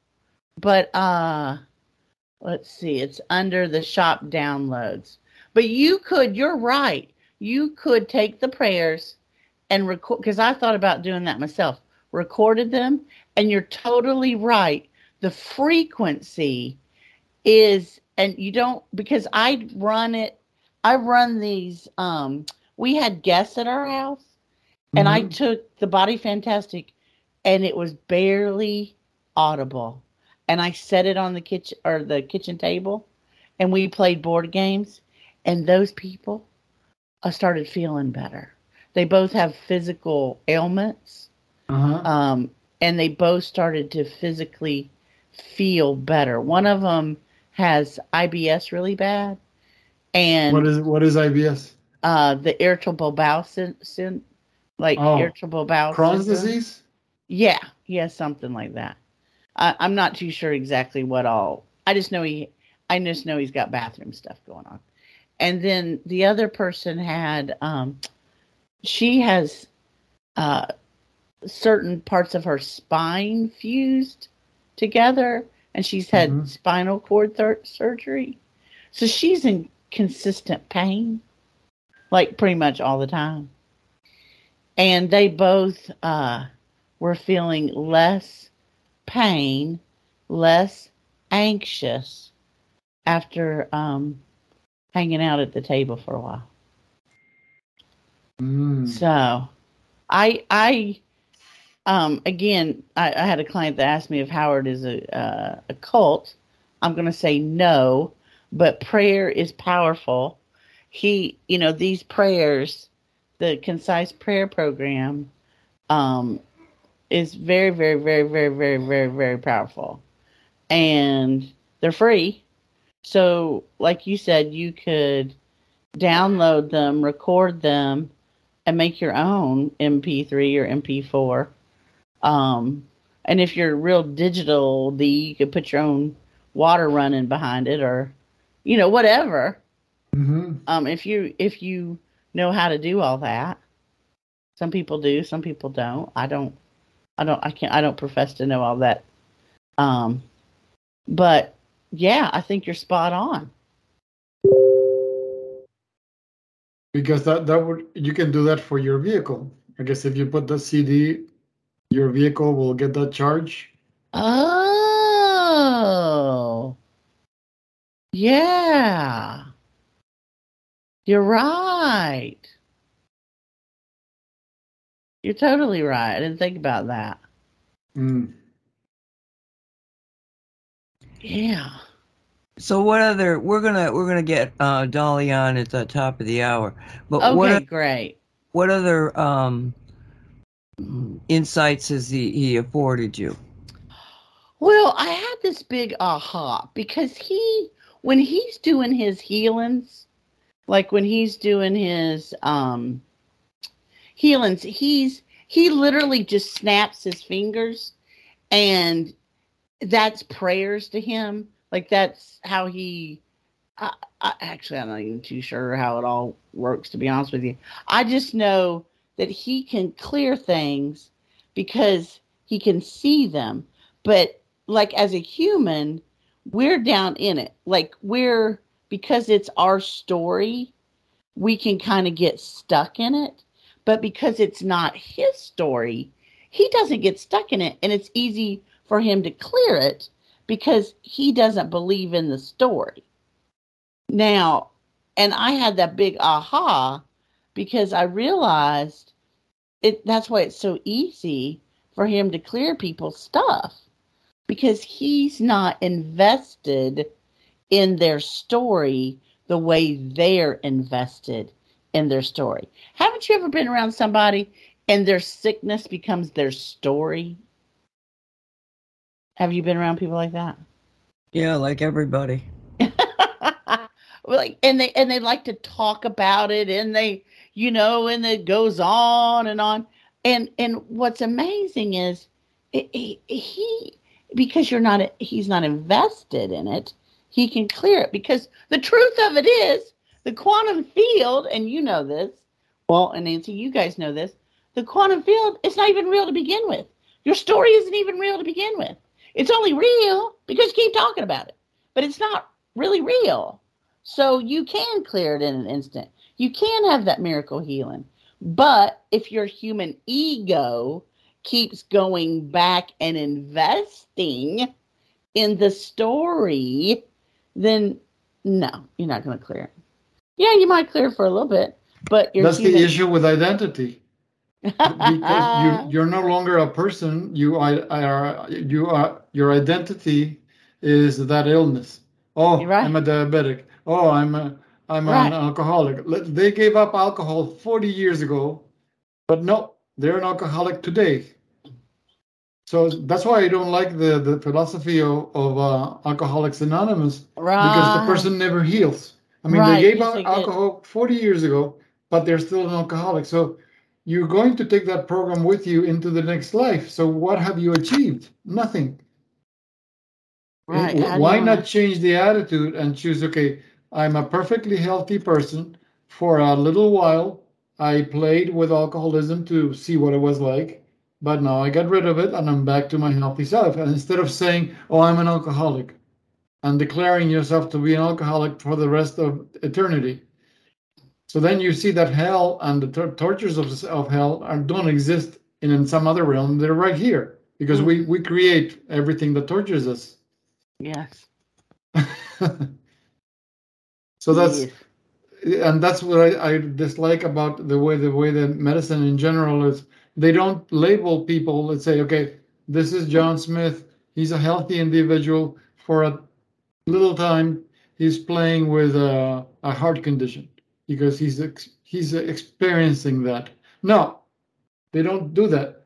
But uh let's see. It's under the shop downloads. But you could you're right. You could take the prayers and record cuz I thought about doing that myself. Recorded them and you're totally right. The frequency is and you don't because I run it I run these um we had guests at our house and I Mhm. took the body fantastic and it was barely audible and I set it on the kitchen or the kitchen table and we played board games and those people I started feeling better. They both have physical ailments Uh-huh. um, and they both started to physically feel better. One of them has IBS really bad, and what is what is IBS? uh, the irritable bowel syndrome, syn- like Oh, irritable bowel Crohn's syndrome. disease. Yeah, yeah, something like that. I, I'm not too sure exactly what all. I just know he. I just know he's got bathroom stuff going on, and then the other person had. Um, she has uh, certain parts of her spine fused together, and she's had Mhm. spinal cord thir- surgery, so she's in consistent pain, like pretty much all the time. And they both uh, were feeling less pain, less anxious after um, hanging out at the table for a while. Mm. So, I I um again I, I had a client that asked me if Howard is a uh, a cult. I'm going to say no, but prayer is powerful. He, you know, these prayers the concise prayer program um, is very, very, very, very, very, very, very powerful, and they're free. So, like you said, you could download them, record them, and make your own MP3 or MP4. Um, and if you're real digital, the you could put your own water running behind it, or you know whatever. hmm Um, if you if you know how to do all that, some people do, some people don't. I don't. I don't. I can't. I don't profess to know all that. Um, but yeah, I think you're spot on. Because that that would you can do that for your vehicle. I guess if you put the CD, your vehicle will get that charge. Oh, yeah. You're right. You're totally right. I didn't think about that. Mm. Yeah. So what other? We're gonna we're gonna get uh, Dolly on at the top of the hour. But Okay, what great. what other um, insights has he, he afforded you? Well, I had this big aha because he, when he's doing his healings, like when he's doing his um healings, he's he literally just snaps his fingers, and that's prayers to him. Like that's how he. I, I, actually, I'm not even too sure how it all works. To be honest with you, I just know that he can clear things because he can see them, but like as a human, we're down in it. Like we're because it's our story, we can kind of get stuck in it. But because it's not his story, he doesn't get stuck in it. And it's easy for him to clear it because he doesn't believe in the story. Now, and I had that big aha because I realized it that's why it's so easy for him to clear people's stuff because he's not invested in their story the way they're invested in their story. Haven't you ever been around somebody and their sickness becomes their story? Have you been around people like that? Yeah, like everybody. Like and they and they like to talk about it and they you know and it goes on and on and and what's amazing is it, he because you're not he's not invested in it he can clear it because the truth of it is the quantum field and you know this well and nancy you guys know this the quantum field is not even real to begin with. Your story isn't even real to begin with. It's only real because you keep talking about it but it's not really real. So you can clear it in an instant. You can have that miracle healing. But if your human ego keeps going back and investing in the story, then no, you're not going to clear it. Yeah, you might clear for a little bit, but That's the issue with identity. because you you're no longer a person. You are, are you are your identity is that illness. Oh, right. I'm a diabetic. Oh, I'm a I'm Right. an alcoholic. They gave up alcohol 40 years ago, but no, they're an alcoholic today. So that's why I don't like the the philosophy of, of uh, Alcoholics Anonymous right. because the person never heals. I mean, Right, they gave forget. alcohol 40 years ago, but they're still an alcoholic. So you're going to take that program with you into the next life. So what have you achieved? Nothing. Right. Wh- Why not change the attitude and choose, okay, I'm a perfectly healthy person. For a little while, I played with alcoholism to see what it was like, but now I got rid of it and I'm back to my healthy self. And instead of saying, oh, I'm an alcoholic, and declaring yourself to be an alcoholic for the rest of eternity. So then you see that hell and the tor- tortures of, of hell are, don't exist in, in some other realm. They're right here because mm. we, we create everything that tortures us. Yes. so that's Yes. and that's what I, I dislike about the way the way that medicine in general is they don't label people and say okay this is john smith he's a healthy individual for a little time he's playing with a, a heart condition because he's ex- he's experiencing that. No, they don't do that.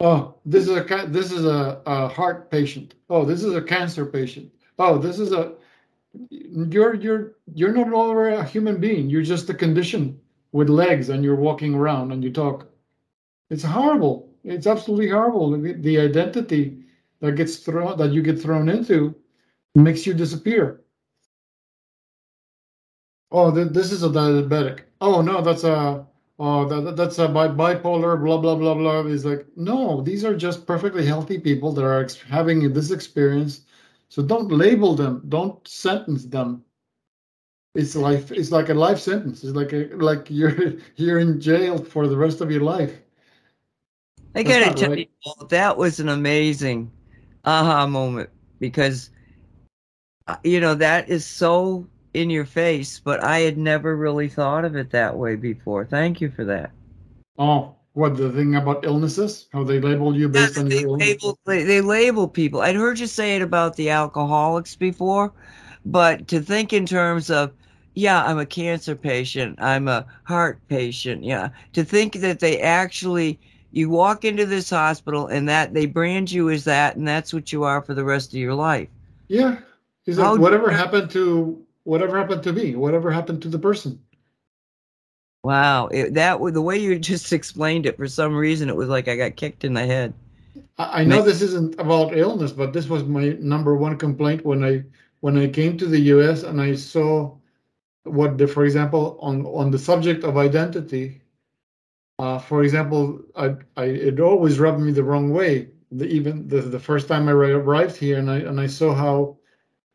Oh, this is a this is a, a heart patient. Oh, this is a cancer patient. Oh, this is a you're you're you're not already a human being. You're just a condition with legs, and you're walking around and you talk. It's horrible. It's absolutely horrible. The, the identity that gets thrown that you get thrown into makes you disappear. Oh, th- this is a diabetic. Oh no, that's a oh that, that's a bi- bipolar. Blah blah blah blah. Is like no, these are just perfectly healthy people that are ex- having this experience. So don't label them. Don't sentence them. It's life. It's like a life sentence. It's like a, like you're you're in jail for the rest of your life. I gotta tell right. you, that was an amazing aha moment because, you know, that is so in your face, but I had never really thought of it that way before. Thank you for that. Oh, what the thing about illnesses? How they label you based on they, your illness? label, they, they label people. I'd heard you say it about the alcoholics before, but to think in terms of, yeah, I'm a cancer patient, I'm a heart patient, yeah, to think that they actually, you walk into this hospital and that they brand you as that, and that's what you are for the rest of your life. Yeah. He's like, whatever happened to whatever happened to me, whatever happened to the person. Wow, it, that the way you just explained it. For some reason, it was like I got kicked in the head. I, I know this isn't about illness, but this was my number one complaint when I when I came to the US and I saw what the for example on on the subject of identity. Uh, for example, I, I it always rubbed me the wrong way. The, even the, the first time I arrived here and I and I saw how,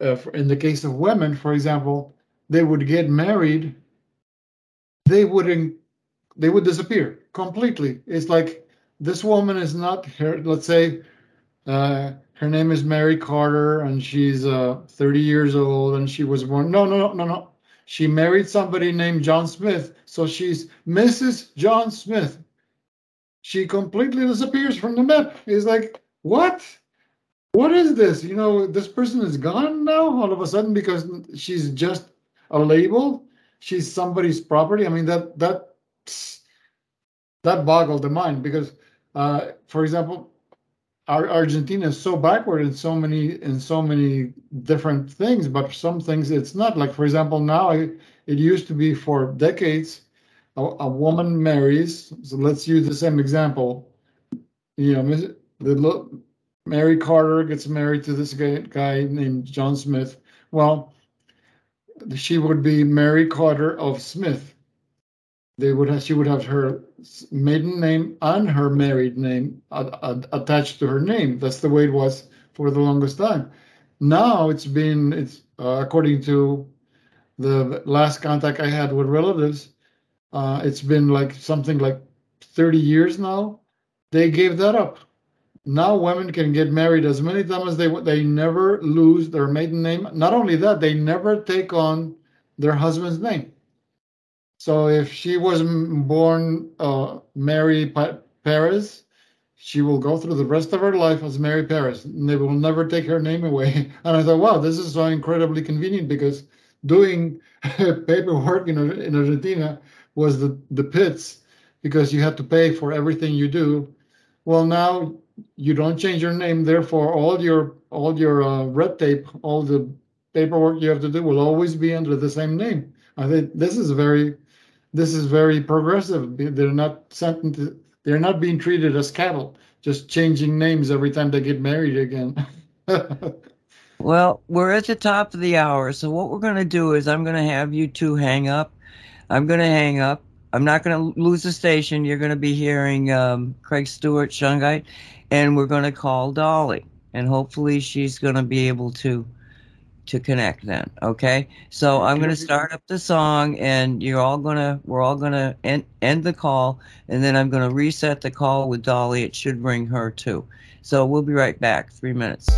uh, in the case of women, for example, they would get married, they wouldn't, they would disappear completely. It's like this woman is not her. Let's say, uh, her name is Mary Carter and she's uh 30 years old and she was born. No, no, no, no, no. She married somebody named John Smith, so she's Mrs. John Smith. She completely disappears from the map. It's like, what? What is this? You know, this person is gone now all of a sudden because she's just a label. She's somebody's property. I mean, that that that boggled the mind because, uh, for example, our Argentina is so backward in so many in so many different things, but some things it's not. Like for example, now I, it used to be for decades, a, a woman marries. So let's use the same example. You know, the Mary Carter gets married to this guy, named John Smith. Well, she would be Mary Carter of Smith. They would have, she would have her maiden name and her married name attached to her name. That's the way it was for the longest time. Now it's been it's uh, according to the last contact I had with relatives. Uh, it's been like something like 30 years now. They gave that up. Now women can get married as many times as they. They never lose their maiden name. Not only that, they never take on their husband's name. So if she was born uh, Mary Pa- Perez, she will go through the rest of her life as Mary Perez. And they will never take her name away. And I thought, wow, this is so incredibly convenient because doing paperwork in, in Argentina was the, the pits because you had to pay for everything you do. Well, now you don't change your name, therefore all your all your uh, red tape, all the paperwork you have to do will always be under the same name. I think this is very this is very progressive. They're not sentenced, they're not being treated as cattle, just changing names every time they get married again. Well, we're at the top of the hour, so what we're going to do is I'm going to have you two hang up. I'm going to hang up. I'm not going to lose the station. You're going to be hearing um, Craig Stewart, Shungite, and we're going to call Dolly, and hopefully she's going to be able to to connect then. Okay, so I'm going to start up the song, and you're all going to we're all going to end end the call, and then I'm going to reset the call with Dolly. It should bring her too. So we'll be right back. Three minutes.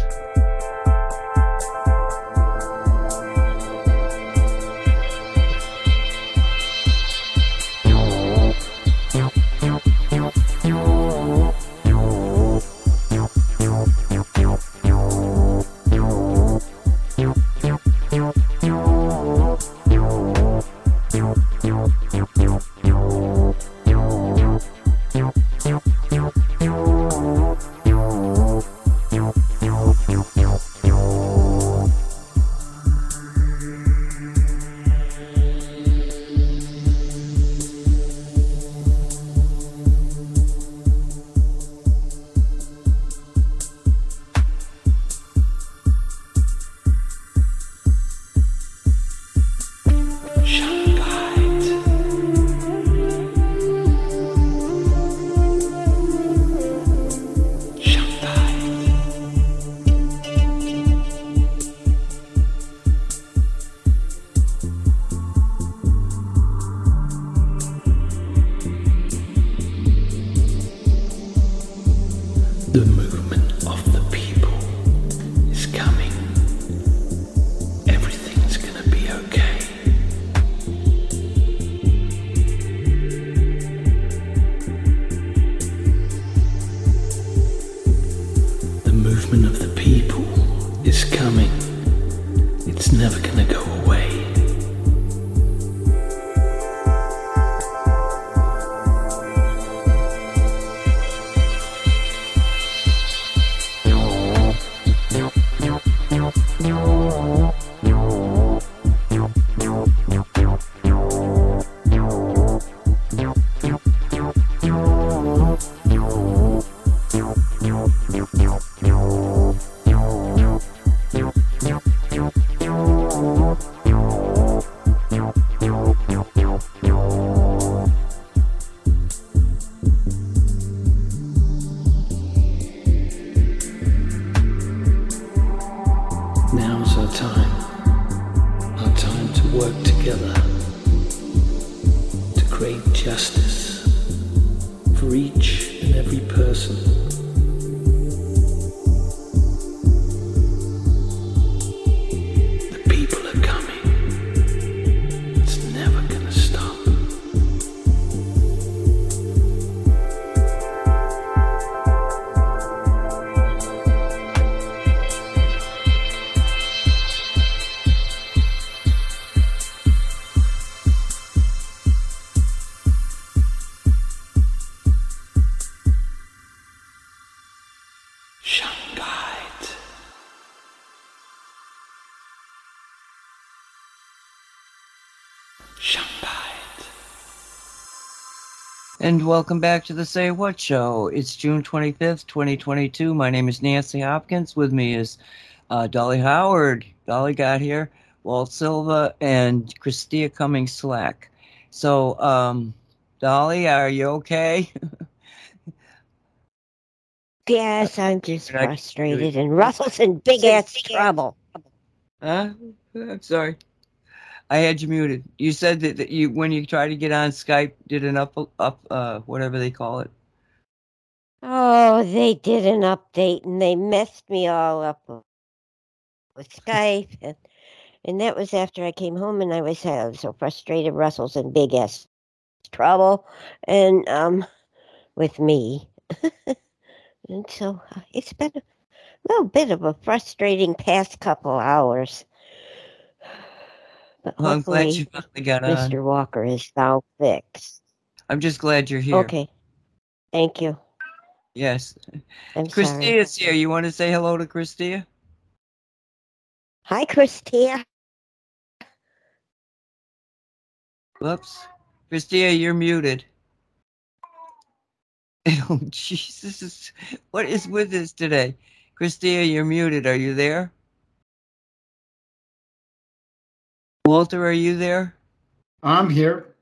And welcome back to the Say What Show. It's June 25th, 2022. My name is Nancy Hopkins. With me is uh, Dolly Howard. Dolly got here. Walt Silva and Christia Cummings-Slack. So, um, Dolly, are you okay? Yes, I'm just frustrated, and Russell's in big ass trouble. huh? I'm sorry. I had you muted. You said that, that you, when you tried to get on Skype, did an up, up, uh, whatever they call it. Oh, they did an update and they messed me all up with- Skype, and and that was after I came home and I was, I was so frustrated. Russell's in big ass trouble, and um, with me, and so uh, it's been a little bit of a frustrating past couple hours. But Well, I'm glad you finally got on. Mr. Walker is now fixed. I'm just glad you're here. Okay. Thank you. Yes. I'm sorry. Here. You want to say hello to Christia? Hi, Christia. Whoops. Christia, you're muted. Oh, Jesus. What is with this today? Christia, you're muted. Are you there? Walter, are you there? I'm here.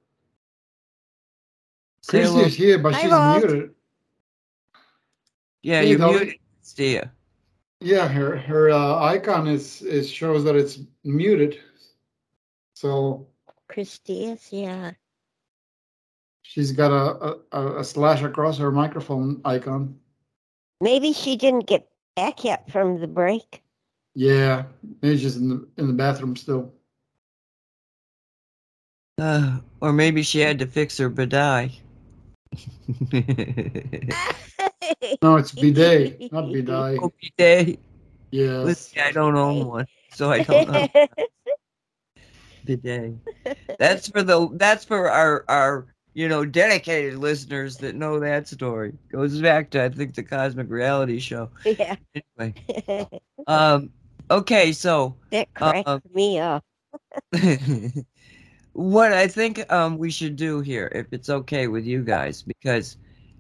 Say Christy hello. is here, but Hi, she's Walt. muted. Yeah, Hey, you're Dolly. muted, Christia. Yeah, her her uh, icon is is shows that it's muted. So Christy is, yeah. she's got a, a, a slash across her microphone icon. Maybe she didn't get back yet from the break. Yeah, maybe she's in the in the bathroom still. Uh, or maybe she had to fix her bidet. No, it's bidet, not bidet. Oh, bidet. Yes. Listen, I don't own one, so I don't know. bidet. That's for the that's for our our you know dedicated listeners that know that story. Goes back to I think the Cosmic Reality Show. Yeah. Anyway, um, okay, so that cracked Uh, me up. What I think um we should do here, if it's okay with you guys, because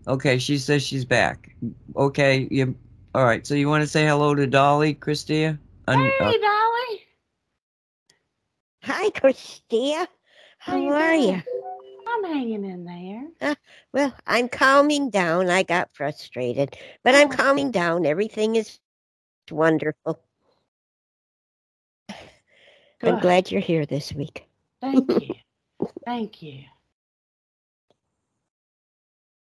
okay, she says she's back. Okay, you all right? So you want to say hello to Dolly, Christia? Un- Hey, uh, Dolly. Hi, Christia. How you are doing? you? I'm hanging in there. Well, I'm calming down. I got frustrated, but I'm Oh. calming down. Everything is wonderful. I'm glad you're here this week. Thank you. Thank you.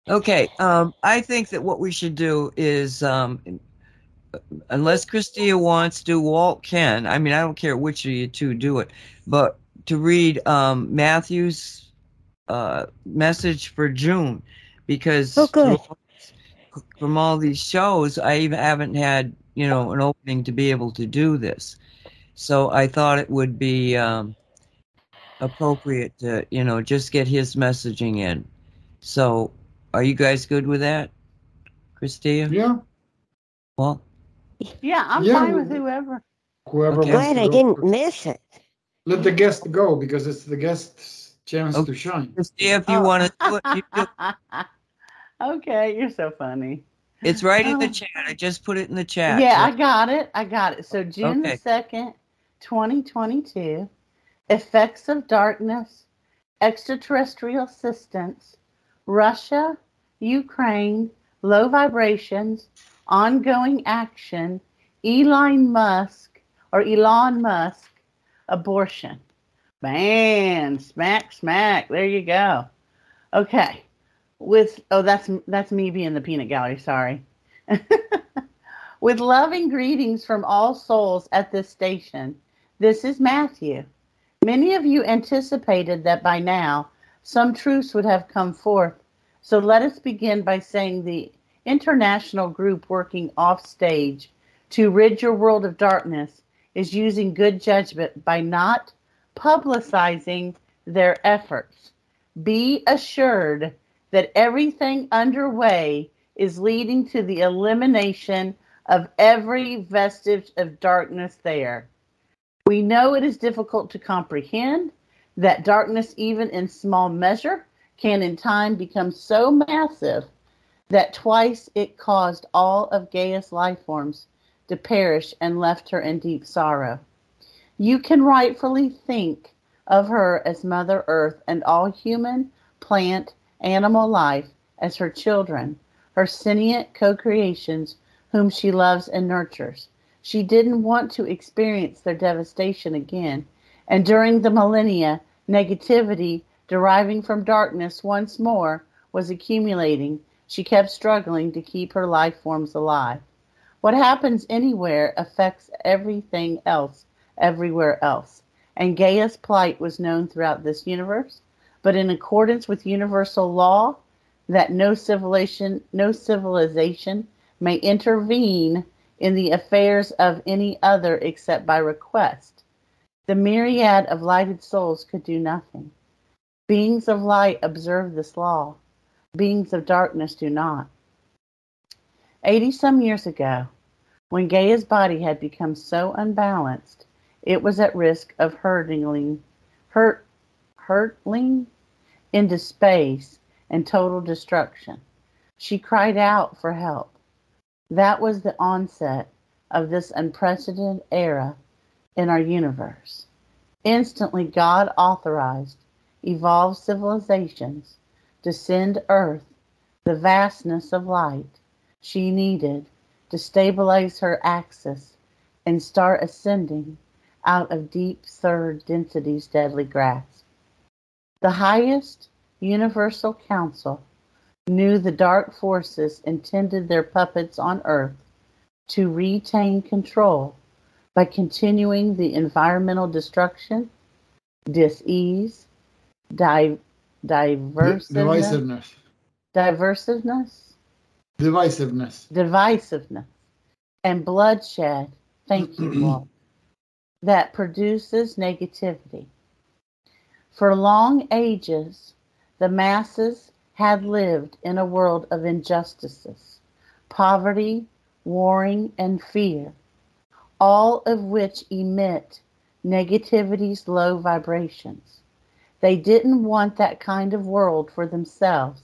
Okay, um, I think that what we should do is, um, unless Christia wants to, Walt can. I mean, I don't care which of you two do it, but to read um, Matthew's uh, message for June, because Oh, good. from all these shows, I even haven't had you know an opening to be able to do this. So I thought it would be um, appropriate to you know just get his messaging in. So are you guys good with that, Christia? Yeah, Well, Yeah, I'm Yeah, fine with whoever. whoever Okay. Glad I didn't miss it. Let the guest go because it's the guest's chance Okay. to shine. Christia, if you oh. want to you okay, you're so funny. It's right in the Oh. chat. I just put it in the chat. Yeah, So- I got it. I got it. So June Okay. the second, twenty twenty two, effects of darkness, extraterrestrial assistance, Russia, Ukraine, low vibrations, ongoing action, Elon Musk or Elon Musk, abortion. Man, smack, smack. There you go. Okay. With oh, that's that's me being the peanut gallery. Sorry. With loving greetings from all souls at this station, this is Matthew. Many of you anticipated that by now some truths would have come forth. So let us begin by saying the international group working off stage to rid your world of darkness is using good judgment by not publicizing their efforts. Be assured that everything underway is leading to the elimination of every vestige of darkness there. We know it is difficult to comprehend that darkness, even in small measure, can in time become so massive that twice it caused all of Gaia's life forms to perish and left her in deep sorrow. You can rightfully think of her as Mother Earth and all human, plant, animal life as her children, her sentient co creations whom she loves and nurtures. She didn't want to experience their devastation again, and during the millennia, negativity deriving from darkness once more was accumulating. She kept struggling to keep her life forms alive. What happens anywhere affects everything else everywhere else. And Gaia's plight was known throughout this universe, but in accordance with universal law, that no civilization, no civilization may intervene in the affairs of any other except by request. The myriad of lighted souls could do nothing. Beings of light observe this law. Beings of darkness do not. Eighty some years ago, when Gaia's body had become so unbalanced, it was at risk of hurtling, hurt, hurtling into space and total destruction. She cried out for help. That was the onset of this unprecedented era in our universe. Instantly, God authorized evolved civilizations to send Earth the vastness of light she needed to stabilize her axis and start ascending out of deep third density's deadly grasp. The highest universal council knew the dark forces intended their puppets on Earth to retain control by continuing the environmental destruction, disease, di- diversiveness, Divisiveness. divisiveness, Divisiveness. divisiveness, and bloodshed. Thank you, Walt. That produces negativity. For long ages, the masses had lived in a world of injustices, poverty, warring, and fear, all of which emit negativity's low vibrations. They didn't want that kind of world for themselves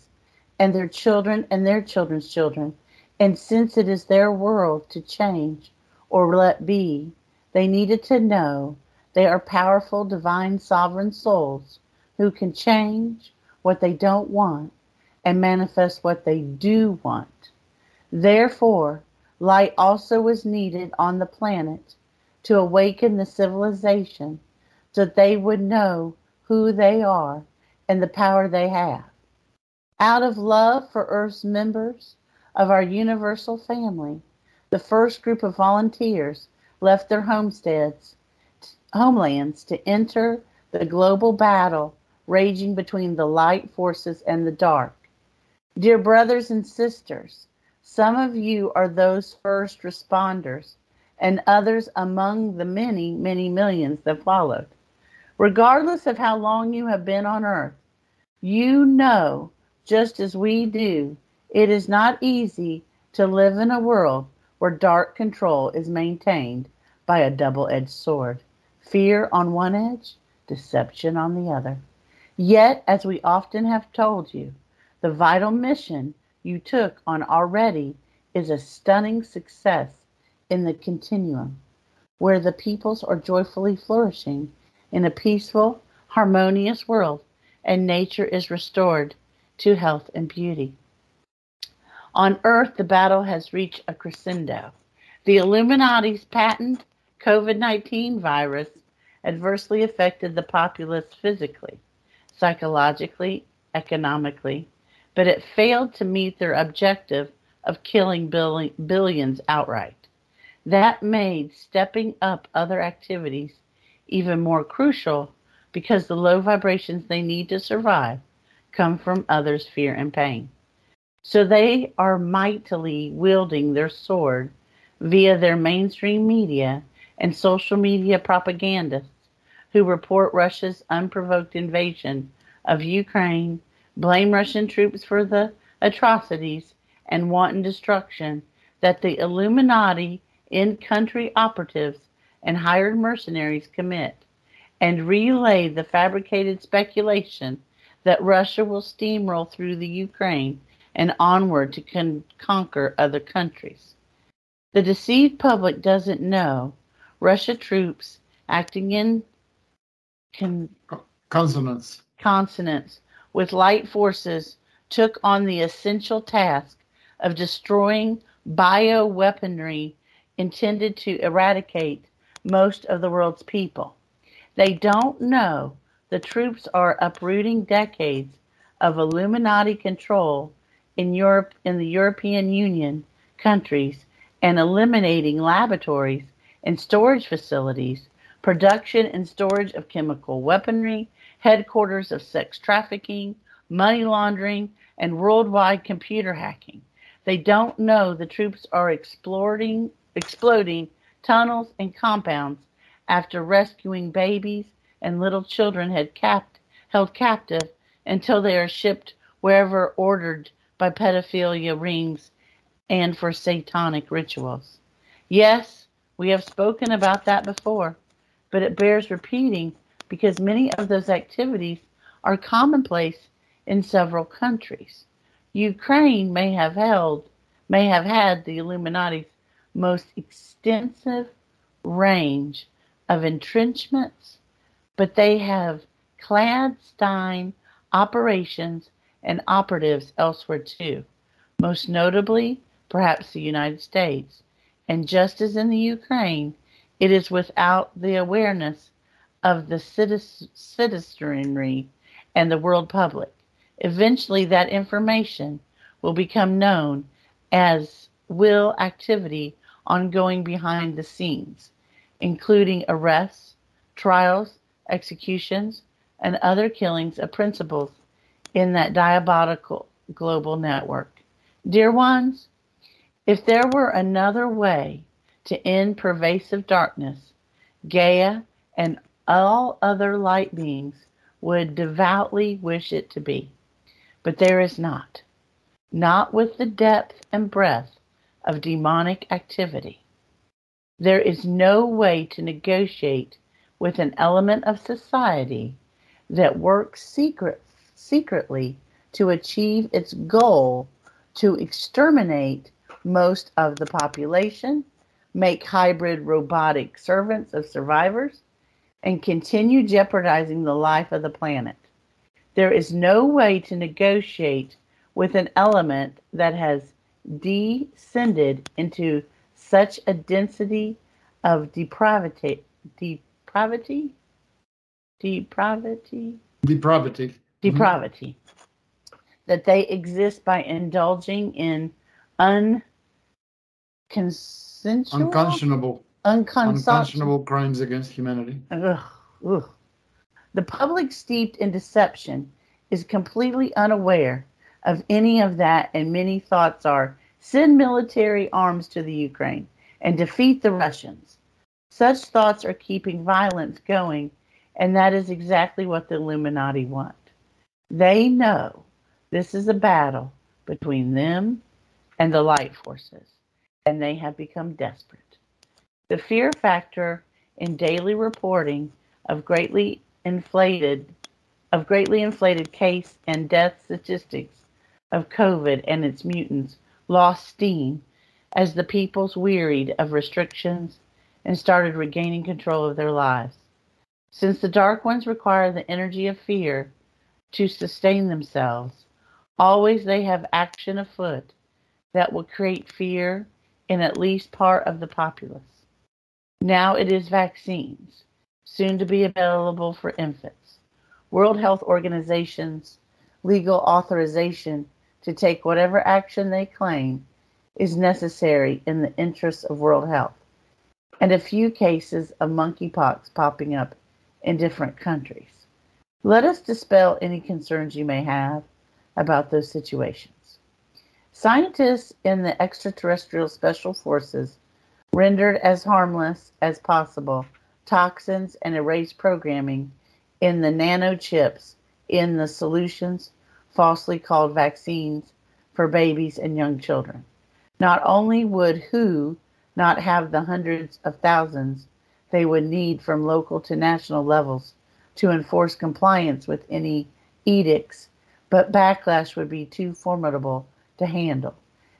and their children and their children's children. And since it is their world to change or let be, they needed to know they are powerful, divine, sovereign souls who can change what they don't want and manifest what they do want. Therefore, light also was needed on the planet to awaken the civilization so that they would know who they are and the power they have. Out of love for Earth's members of our universal family, the first group of volunteers left their homesteads, homelands to enter the global battle raging between the light forces and the dark. Dear brothers and sisters, some of you are those first responders, and others among the many, many millions that followed. Regardless of how long you have been on earth, you know, just as we do, it is not easy to live in a world where dark control is maintained by a double edged sword fear on one edge, deception on the other. Yet, as we often have told you, the vital mission you took on already is a stunning success in the continuum, where the peoples are joyfully flourishing in a peaceful, harmonious world and nature is restored to health and beauty. On Earth, the battle has reached a crescendo. The Illuminati's patent COVID 19 virus adversely affected the populace physically, psychologically, economically, but it failed to meet their objective of killing billions outright. That made stepping up other activities even more crucial because the low vibrations they need to survive come from others' fear and pain. So they are mightily wielding their sword via their mainstream media and social media propagandists who report Russia's unprovoked invasion of Ukraine, blame Russian troops for the atrocities and wanton destruction that the Illuminati in country operatives and hired mercenaries commit, and relay the fabricated speculation that Russia will steamroll through the Ukraine and onward to con- conquer other countries. The deceived public doesn't know Russia troops acting in con- consonance consonance with light forces took on the essential task of destroying bioweaponry intended to eradicate most of the world's people. They don't know the troops are uprooting decades of Illuminati control in Europe in the European Union countries and eliminating laboratories and storage facilities, production and storage of chemical weaponry, headquarters of sex trafficking, money laundering, and worldwide computer hacking. They don't know the troops are exploding, exploding tunnels and compounds after rescuing babies and little children had capt, held captive until they are shipped wherever ordered by pedophilia rings and for satanic rituals. Yes, we have spoken about that before, but it bears repeating because many of those activities are commonplace in several countries. Ukraine may have held, may have had the Illuminati's most extensive range of entrenchments, but they have clandestine operations and operatives elsewhere too, most notably, perhaps the United States. And just as in the Ukraine, it is without the awareness of the citizenry and the world public. Eventually, that information will become known as will activity ongoing behind the scenes, including arrests, trials, executions, and other killings of principals in that diabolical global network. Dear ones, if there were another way to end pervasive darkness, Gaia and all other light beings would devoutly wish it to be. But there is not. Not with the depth and breadth of demonic activity. There is no way to negotiate with an element of society that works secret, secretly to achieve its goal to exterminate most of the population, make hybrid robotic servants of survivors, and continue jeopardizing the life of the planet. There is no way to negotiate with an element that has descended into such a density of depravity, depravity, depravity, Depravity. depravity, that they exist by indulging in unconsensual, Unconscionable. Unconscionable crimes against humanity. Ugh, ugh. The public steeped in deception is completely unaware of any of that, and many thoughts are send military arms to the Ukraine and defeat the Russians. Such thoughts are keeping violence going, and that is exactly what the Illuminati want. They know this is a battle between them and the light forces, and they have become desperate. The fear factor in daily reporting of greatly inflated of greatly inflated case and death statistics of COVID and its mutants lost steam as the peoples wearied of restrictions and started regaining control of their lives. Since the dark ones require the energy of fear to sustain themselves, always they have action afoot that will create fear in at least part of the populace. Now it is vaccines, soon to be available for infants. World Health Organization's legal authorization to take whatever action they claim is necessary in the interests of world health, and a few cases of monkeypox popping up in different countries. Let us dispel any concerns you may have about those situations. Scientists in the extraterrestrial special forces rendered as harmless as possible toxins and erased programming in the nanochips in the solutions falsely called vaccines for babies and young children. Not only would WHO not have the hundreds of thousands they would need from local to national levels to enforce compliance with any edicts, but backlash would be too formidable to handle,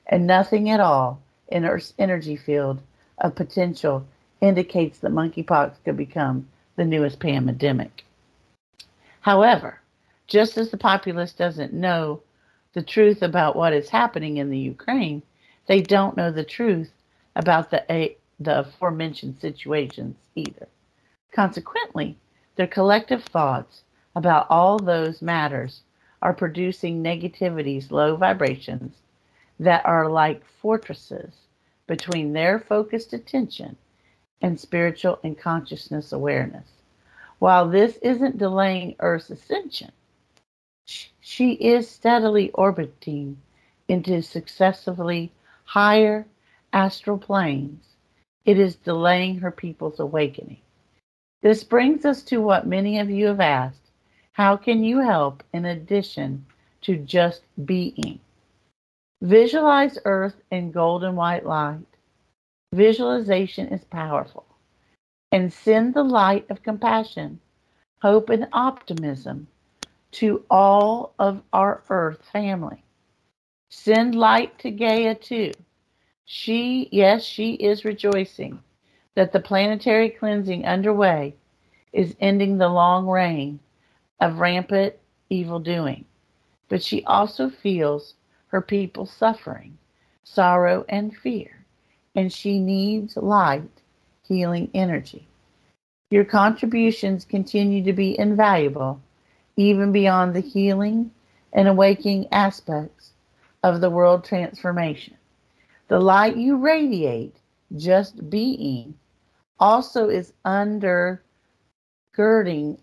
and nothing at all in Earth's energy field of potential indicates that monkeypox could become the newest pandemic. However, just as the populace doesn't know the truth about what is happening in the Ukraine, they don't know the truth about the, the aforementioned situations either. Consequently, their collective thoughts about all those matters are producing negativities, low vibrations that are like fortresses between their focused attention and spiritual and consciousness awareness. While this isn't delaying Earth's ascension, she is steadily orbiting into successively higher astral planes. It is delaying her people's awakening. This brings us to what many of you have asked how can you help in addition to just being? Visualize Earth in golden white light. Visualization is powerful. And send the light of compassion, hope, and optimism to all of our Earth family. Send light to Gaia too. She, yes, she is rejoicing that the planetary cleansing underway is ending the long reign of rampant evil doing. But she also feels her people suffering, sorrow, and fear, and she needs light, healing energy. Your contributions continue to be invaluable, even beyond the healing and awakening aspects of the world transformation. The light you radiate, just being, also is undergirding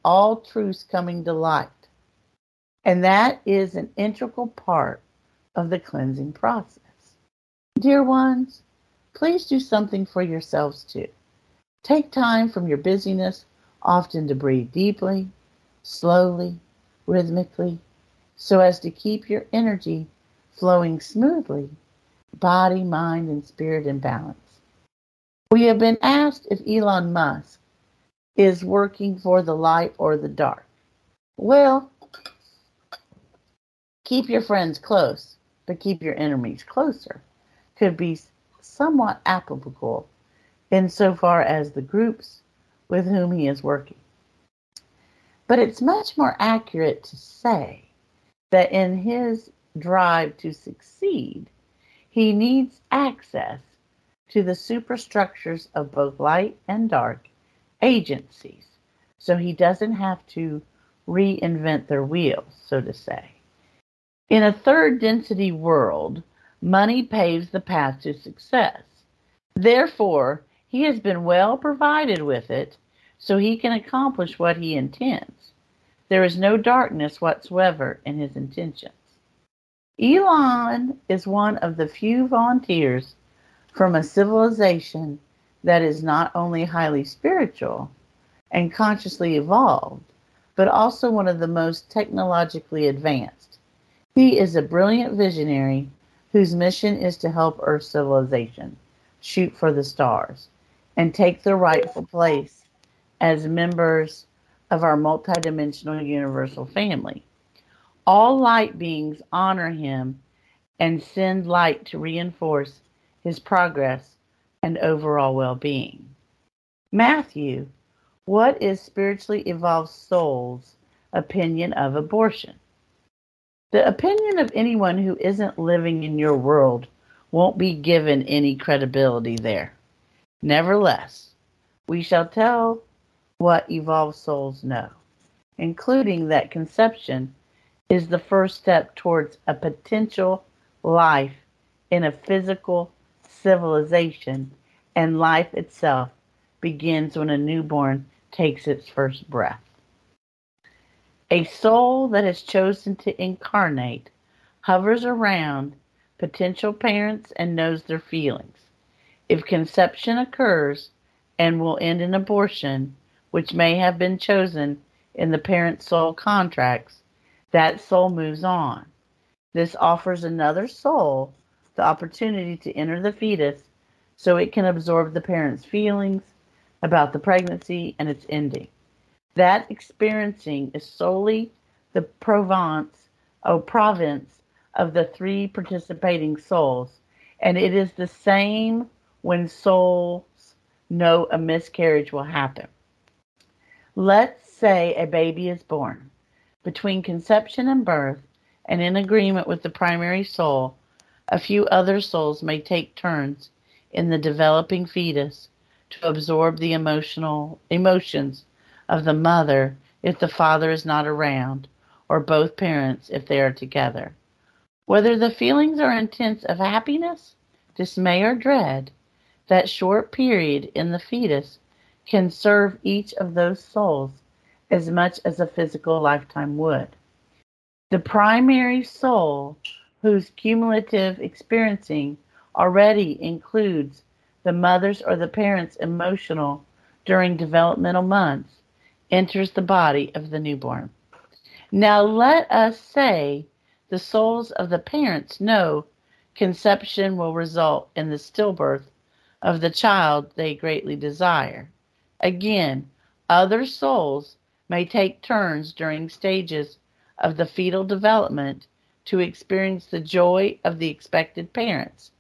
all truths coming to light. And that is an integral part of the cleansing process. Dear ones, please do something for yourselves too. Take time from your busyness, often to breathe deeply, slowly, rhythmically, so as to keep your energy flowing smoothly, body, mind, and spirit in balance. We have been asked if Elon Musk is working for the light or the dark. Well, keep your friends close, but keep your enemies closer could be somewhat applicable insofar as the groups with whom he is working. But it's much more accurate to say that in his drive to succeed, he needs access to the superstructures of both light and dark agencies, so he doesn't have to reinvent their wheels, so to say. In a third density world, money paves the path to success. Therefore, he has been well provided with it so he can accomplish what he intends. There is no darkness whatsoever in his intentions. Elon is one of the few volunteers from a civilization that is not only highly spiritual and consciously evolved, but also one of the most technologically advanced. He is a brilliant visionary whose mission is to help Earth civilization shoot for the stars and take their rightful place as members of our multidimensional universal family. All light beings honor him and send light to reinforce his progress and overall well being. Matthew, what is spiritually evolved souls' opinion of abortion? The opinion of anyone who isn't living in your world won't be given any credibility there. Nevertheless, we shall tell what evolved souls know, including that conception is the first step towards a potential life in a physical civilization, and life itself begins when a newborn takes its first breath. A soul that has chosen to incarnate hovers around potential parents and knows their feelings. If conception occurs and will end in abortion, which may have been chosen in the parent soul contracts, that soul moves on. This offers another soul the opportunity to enter the fetus so it can absorb the parent's feelings about the pregnancy and its ending. That experiencing is solely the province or oh, province of the three participating souls, and it is the same when souls know a miscarriage will happen. Let's say a baby is born. Between conception and birth, and in agreement with the primary soul, a few other souls may take turns in the developing fetus to absorb the emotional emotions of the mother if the father is not around, or both parents if they are together. Whether the feelings are intense of happiness, dismay, or dread, that short period in the fetus can serve each of those souls as much as a physical lifetime would. The primary soul, whose cumulative experiencing already includes the mother's or the parent's emotional during developmental months, enters the body of the newborn. Now let us say the souls of the parents know conception will result in the stillbirth of the child they greatly desire. Again, other souls may take turns during stages of the fetal development to experience the joy of the expected parents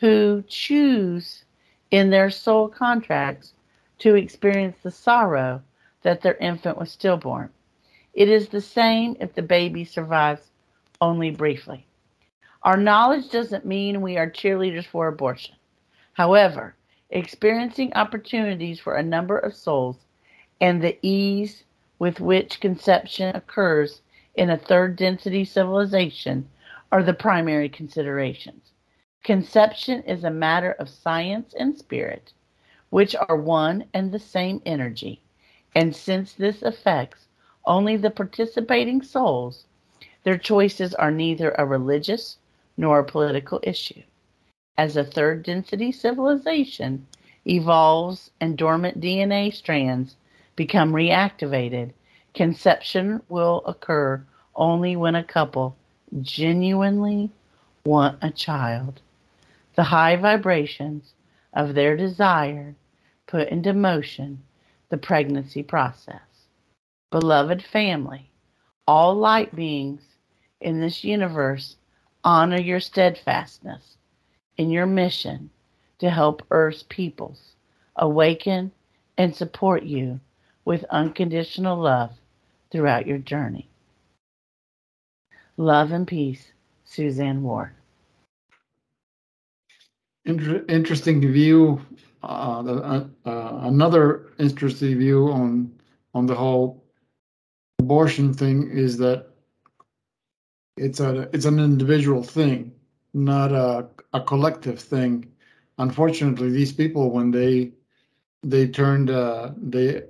who choose in their soul contracts to experience the sorrow that their infant was stillborn. It is the same if the baby survives only briefly. Our knowledge doesn't mean we are cheerleaders for abortion. However, experiencing opportunities for a number of souls, and the ease with which conception occurs in a third density civilization are the primary considerations. Conception is a matter of science and spirit, which are one and the same energy, and since this affects only the participating souls, their choices are neither a religious nor a political issue. As a third density civilization evolves and dormant DNA strands become reactivated, Conception will occur only when a couple genuinely want a child. The high vibrations of their desire put into motion the pregnancy process. Beloved family, all light beings in this universe honor your steadfastness in your mission to help Earth's peoples awaken and support you with unconditional love throughout your journey. Love and peace, Suzanne Ward. Inter- interesting view. Uh, the, uh, uh, another interesting view on on the whole abortion thing is that it's a it's an individual thing, not a a collective thing. Unfortunately, these people when they they turned uh, they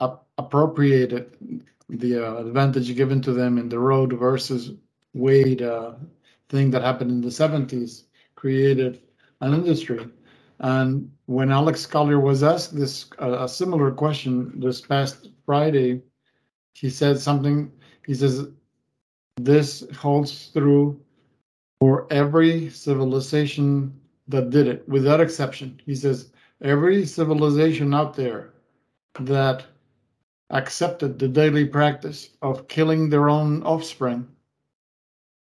up, appropriated the uh, advantage given to them in the Roe versus Wade uh, thing that happened in the 70s created an industry. And when Alex Collier was asked this uh, a similar question this past Friday, he said something. He says this holds true for every civilization that did it, without exception. He says every civilization out there that accepted the daily practice of killing their own offspring,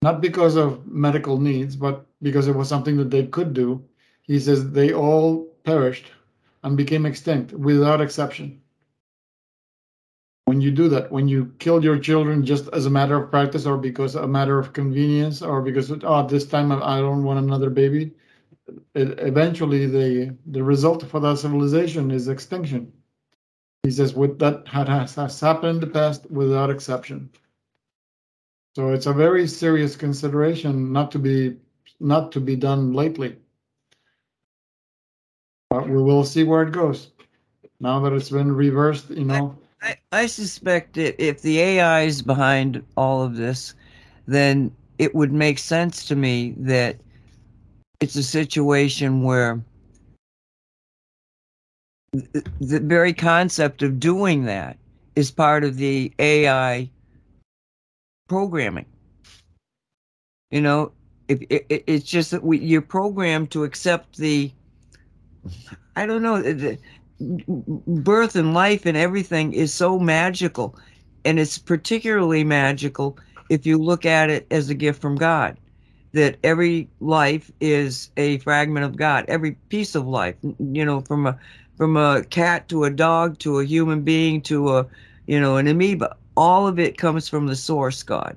not because of medical needs, but because it was something that they could do. He says they all perished and became extinct without exception. When you do that, when you kill your children just as a matter of practice or because a matter of convenience or because oh this time I don't want another baby, it, eventually the the result for that civilization is extinction. He says what that has, has happened in the past without exception. So it's a very serious consideration not to be not to be done lately. But we will see where it goes. Now that it's been reversed, you know. I, I suspect that if the AI is behind all of this, then it would make sense to me that it's a situation where the very concept of doing that is part of the AI programming. You know, if it, it's just that we, you're programmed to accept the, I don't know, birth and life and everything is so magical, and it's particularly magical if you look at it as a gift from God. That every life is a fragment of God. Every piece of life, you know, from a from a cat to a dog to a human being to a you know an amoeba all of it comes from the source god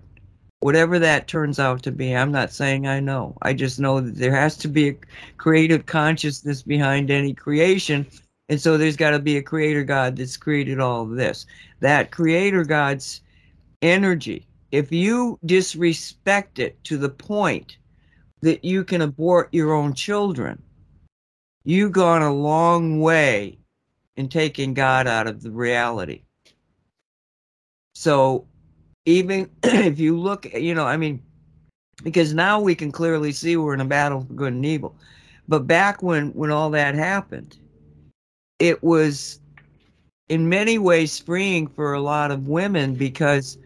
whatever that turns out to be i'm not saying i know i just know that there has to be a creative consciousness behind any creation and so there's got to be a creator god that's created all of this that creator god's energy if you disrespect it to the point that you can abort your own children you've gone a long way in taking God out of the reality. So even if you look, you know, I mean, because now we can clearly see we're in a battle for good and evil. But back when when all that happened, it was in many ways freeing for a lot of women because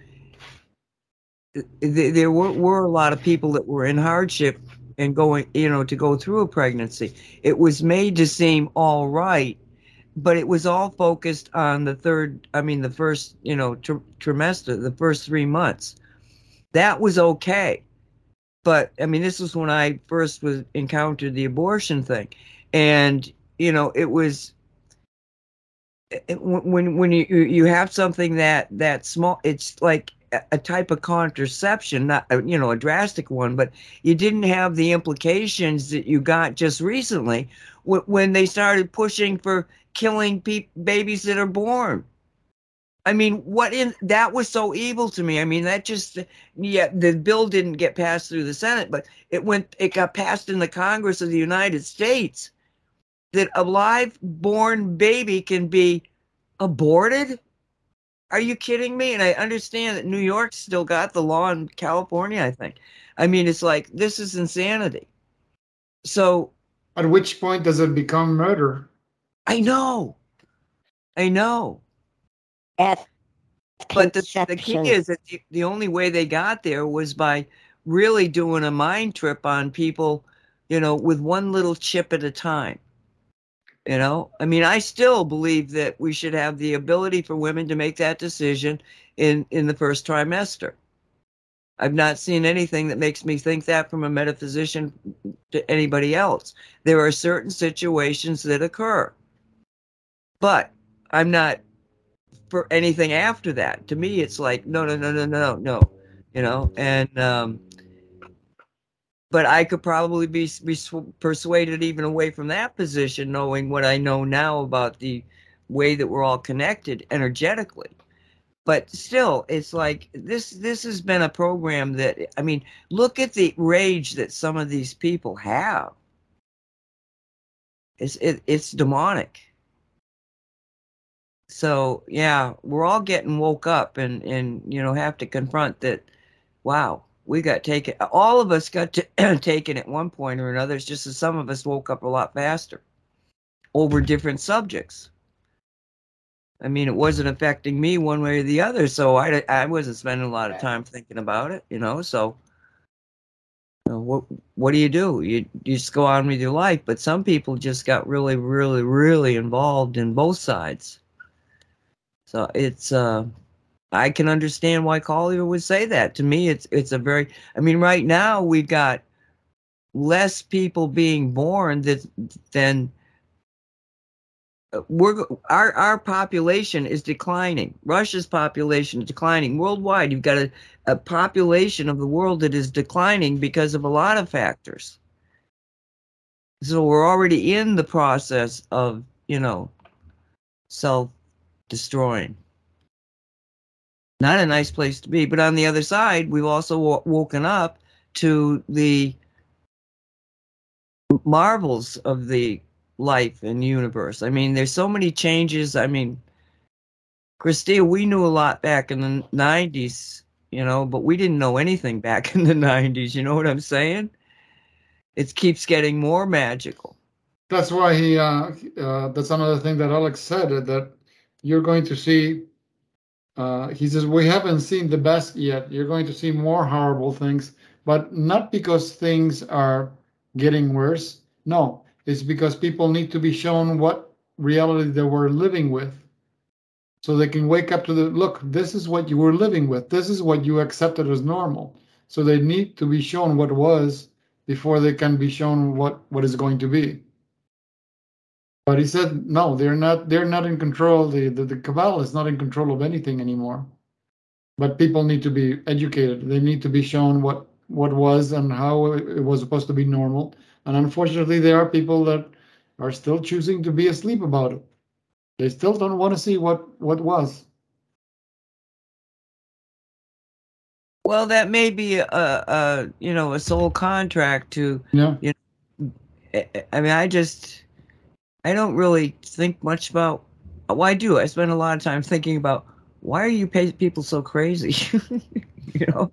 there were, were a lot of people that were in hardship and going, you know, to go through a pregnancy. It was made to seem all right, but it was all focused on the third, I mean, the first, you know, tr- trimester, the first three months. That was okay. But I mean, this was when I first was encountered the abortion thing. And, you know, it was eh, eh, it, when when you you have something that that small it's like a type of contraception, not uh, you know a drastic one, but you didn't have the implications that you got just recently when they started pushing for killing pe- babies that are born. I mean, what in that was so evil to me. I mean, that just yeah, the bill didn't get passed through the Senate, but it went it got passed in the Congress of the United States that a live born baby can be aborted are you kidding me? And I understand that New York still got the law in California, I think. I mean, it's like this is insanity. So at which point does it become murder? I know. I know. At But the, the key is that the, the only way they got there was by really doing a mind trip on people, you know, with one little chip at a time. You know, I mean, I still believe that we should have the ability for women to make that decision in in the first trimester. I've not seen anything that makes me think that from a metaphysician to anybody else. There are certain situations that occur, but I'm not for anything after that. To me, it's like no, no, no, no, no, no, you know. And um, but I could probably be be persuaded even away from that position, knowing what I know now about the way that we're all connected energetically. But still, it's like this. This has been a program that I mean, look at the rage that some of these people have. It's it, it's demonic. So yeah, we're all getting woke up and and you know have to confront that. Wow, we got taken. All of us got to, taken at one point or another. It's just that some of us woke up a lot faster over different subjects. I mean, it wasn't affecting me one way or the other, so I I wasn't spending a lot of time thinking about it, you know. So, you know, what what do you do? You you just go on with your life. But some people just got really, really, really involved in both sides. So it's uh, I can understand why Collier would say that. To me, it's it's a very. I mean, right now we've got less people being born that than we're our our population is declining. Russia's population is declining worldwide. You've got a, a population of the world that is declining because of a lot of factors. So we're already in the process of you know self destroying. Not a nice place to be. But on the other side, we've also w- woken up to the marvels of the life and universe. I mean, there's so many changes. I mean, Christia, we knew a lot back in the 90s, you know, but we didn't know anything back in the 90s. You know what I'm saying? It keeps getting more magical. That's why he. Uh, uh, that's another thing that Alex said uh, that you're going to see. Uh, he says we haven't seen the best yet. You're going to see more horrible things, but not because things are getting worse. No, it's because people need to be shown what reality they were living with, so they can wake up to the look. This is what you were living with. This is what you accepted as normal. So they need to be shown what was before they can be shown what what is going to be. But he said, no, they're not. They're not in control. The, the the cabal is not in control of anything anymore. But people need to be educated. They need to be shown what what was and how it was supposed to be normal. And unfortunately, there are people that are still choosing to be asleep about it. They still don't want to see what what was. Well, that may be a, a you know a soul contract to Yeah. you know. I- mean, I just I don't really think much about. Well, I do. I spend a lot of time thinking about why are you people so crazy? you know,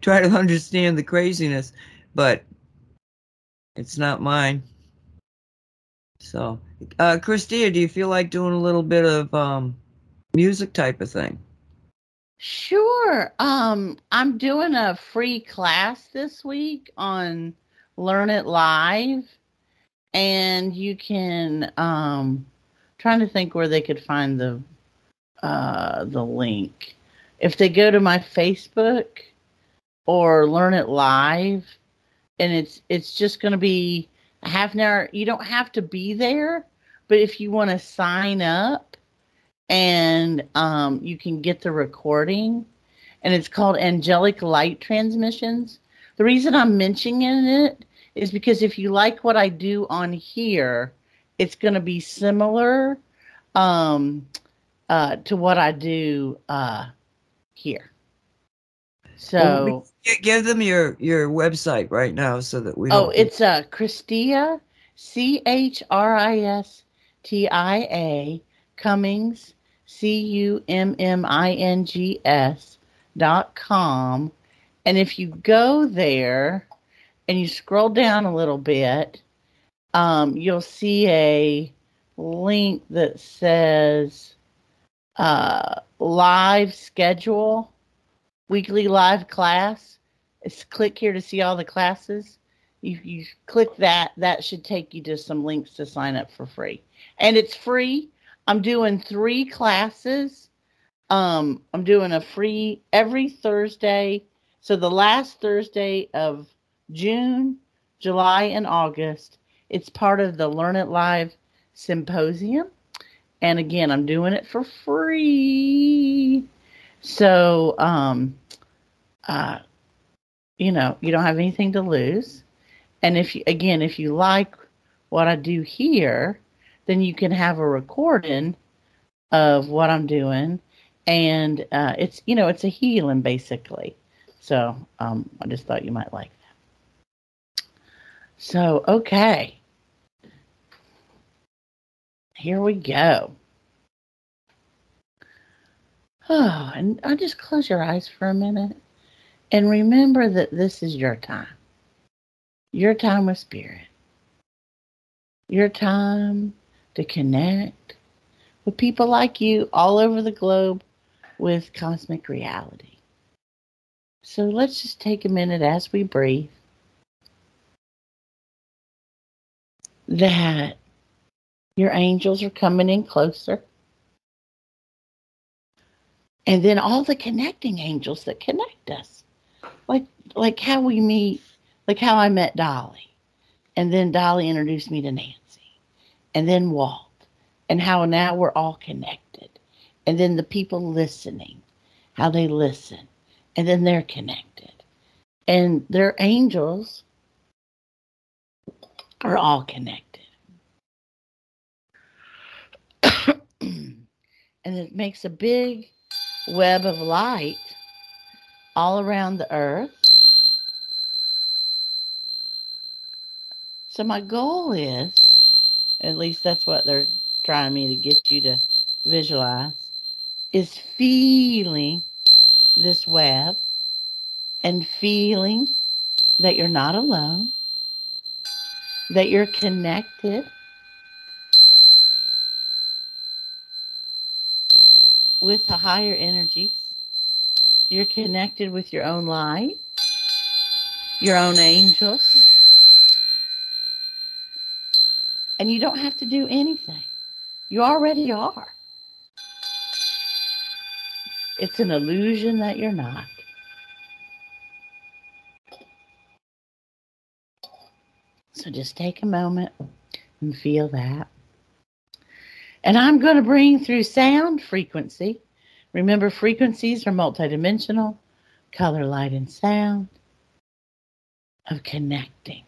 try to understand the craziness, but it's not mine. So, uh, Christia, do you feel like doing a little bit of um, music type of thing? Sure. Um, I'm doing a free class this week on Learn It Live, and you can um, trying to think where they could find the uh, the link. If they go to my Facebook or Learn It Live, and it's it's just going to be a half an hour. You don't have to be there, but if you want to sign up and um, you can get the recording, and it's called Angelic Light Transmissions. The reason I'm mentioning it is because if you like what I do on here, it's going to be similar um, uh, to what I do uh, here. So, give them your your website right now so that we. oh, it's uh, Christia, C H R I S T I A Cummings, C U M M I N G S dot com. And if you go there and you scroll down a little bit, um, you'll see a link that says uh, live schedule, weekly live class. It's click here to see all the classes. If you click that, that should take you to some links to sign up for free. And it's free. I'm doing three classes. Um, I'm doing a free every Thursday. So the last Thursday of June, July, and August, it's part of the Learn It Live Symposium. And again, I'm doing it for free. So, um, uh, you know, you don't have anything to lose. And if you, again, if you like what I do here, then you can have a recording of what I'm doing. And uh, it's, you know, it's a healing basically. So um, I just thought you might like that. So, okay. Here we go. Oh, and I just close your eyes for a minute and remember that this is your time. Your time with spirit. Your time to connect with people like you all over the globe with cosmic reality. So let's just take a minute as we breathe that your angels are coming in closer. And then all the connecting angels that connect us. Like like how we meet, like how I met Dolly. And then Dolly introduced me to Nancy. And then Walt. And how now we're all connected. And then the people listening, how they listen. And then they're connected. And their angels are all connected. and it makes a big web of light all around the earth. So my goal is, at least that's what they're trying me to get you to visualize, is feeling this web and feeling that you're not alone, that you're connected with the higher energies. You're connected with your own light, your own angels. And you don't have to do anything. You already are. It's an illusion that you're not. So just take a moment and feel that. And I'm going to bring through sound frequency. Remember, frequencies are multidimensional color, light, and sound of connecting.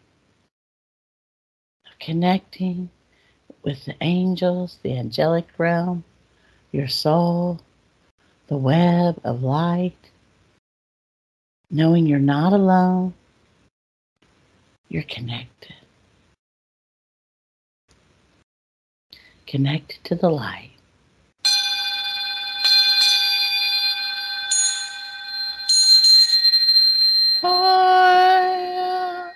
Of connecting with the angels, the angelic realm, your soul, the web of light, knowing you're not alone, you're connected. Connected to the light. ah,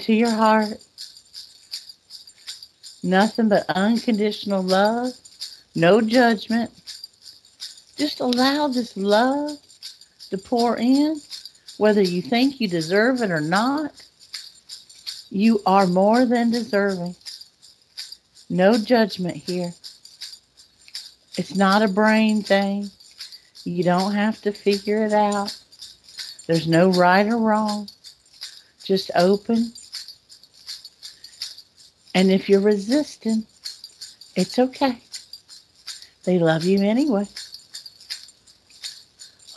into your heart. Nothing but unconditional love, no judgment. Just allow this love to pour in, whether you think you deserve it or not. You are more than deserving. No judgment here. It's not a brain thing. You don't have to figure it out. There's no right or wrong. Just open. And if you're resisting, it's okay. They love you anyway.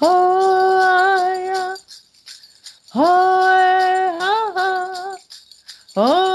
Oh, yeah. oh, yeah. oh,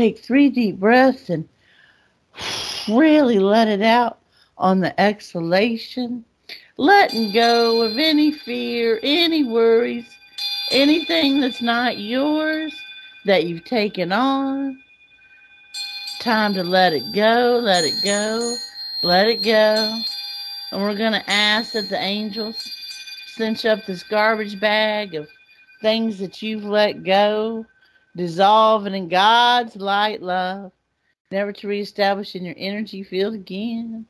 take three deep breaths and really let it out on the exhalation, letting go of any fear, any worries, anything that's not yours that you've taken on. Time to let it go, let it go, let it go. And we're going to ask that the angels cinch up this garbage bag of things that you've let go, dissolving in God's light love, never to reestablish in your energy field again.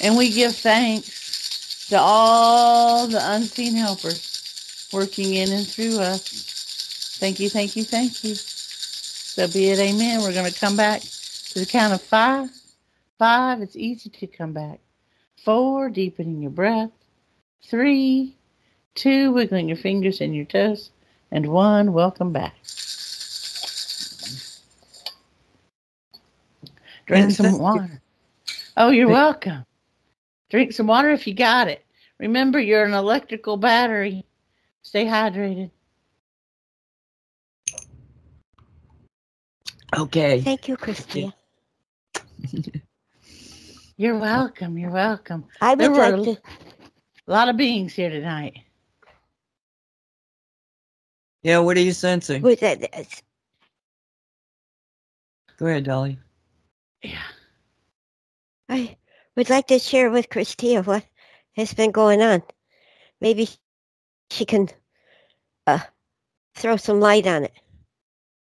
And we give thanks to all the unseen helpers working in and through us. Thank you, thank you, thank you. So be it, amen. We're going to come back to the count of five. Five, it's easy to come back. Four, deepening your breath. Three, two, wiggling your fingers and your toes. And one, welcome back. Drink Yes, some thank you. water. Oh, you're welcome. Drink some water if you got it. Remember, you're an electrical battery. Stay hydrated. Okay. Thank you, Christia. You're welcome. You're welcome. I There would were like to. a lot of beings here tonight. Yeah, what are you sensing? With that, it's- Go ahead, Dolly. Yeah. I would like to share with Christia what has been going on. Maybe she can uh, throw some light on it.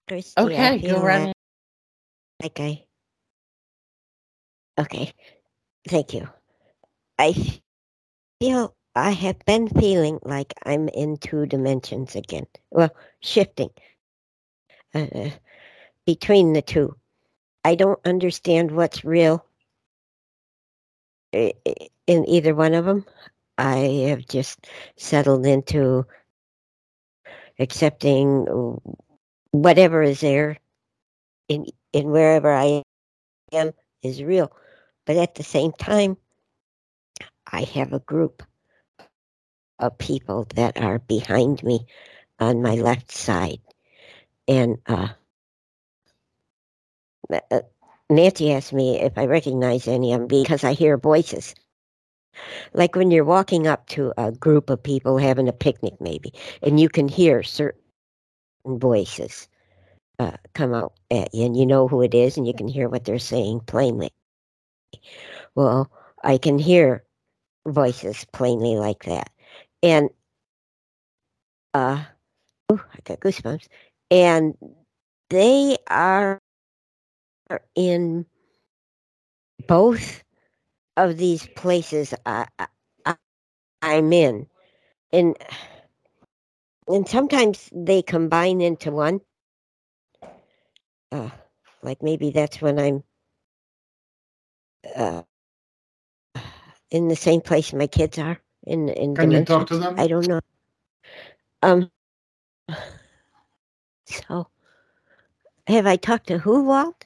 Christia, Okay, feel go right like- like I. Okay, thank you. I feel I have been feeling like I'm in two dimensions again. Well, shifting uh, uh between the two. I don't understand what's real i- i- in either one of them. I have just settled into accepting whatever is there in in wherever I am is real. But at the same time, I have a group of people that are behind me on my left side. And uh, uh, Nancy asked me if I recognize any of them because I hear voices. Like when you're walking up to a group of people having a picnic, maybe, and you can hear certain voices uh, come out at you, and you know who it is, and you can hear what they're saying plainly. Well, I can hear voices plainly like that, and uh, ooh, I got goosebumps, and they are in both of these places I, I, I'm in, and and sometimes they combine into one. Uh, like maybe that's when I'm uh, in the same place my kids are in in Can you talk to them? I don't know. Um. So, have I talked to who, Walt?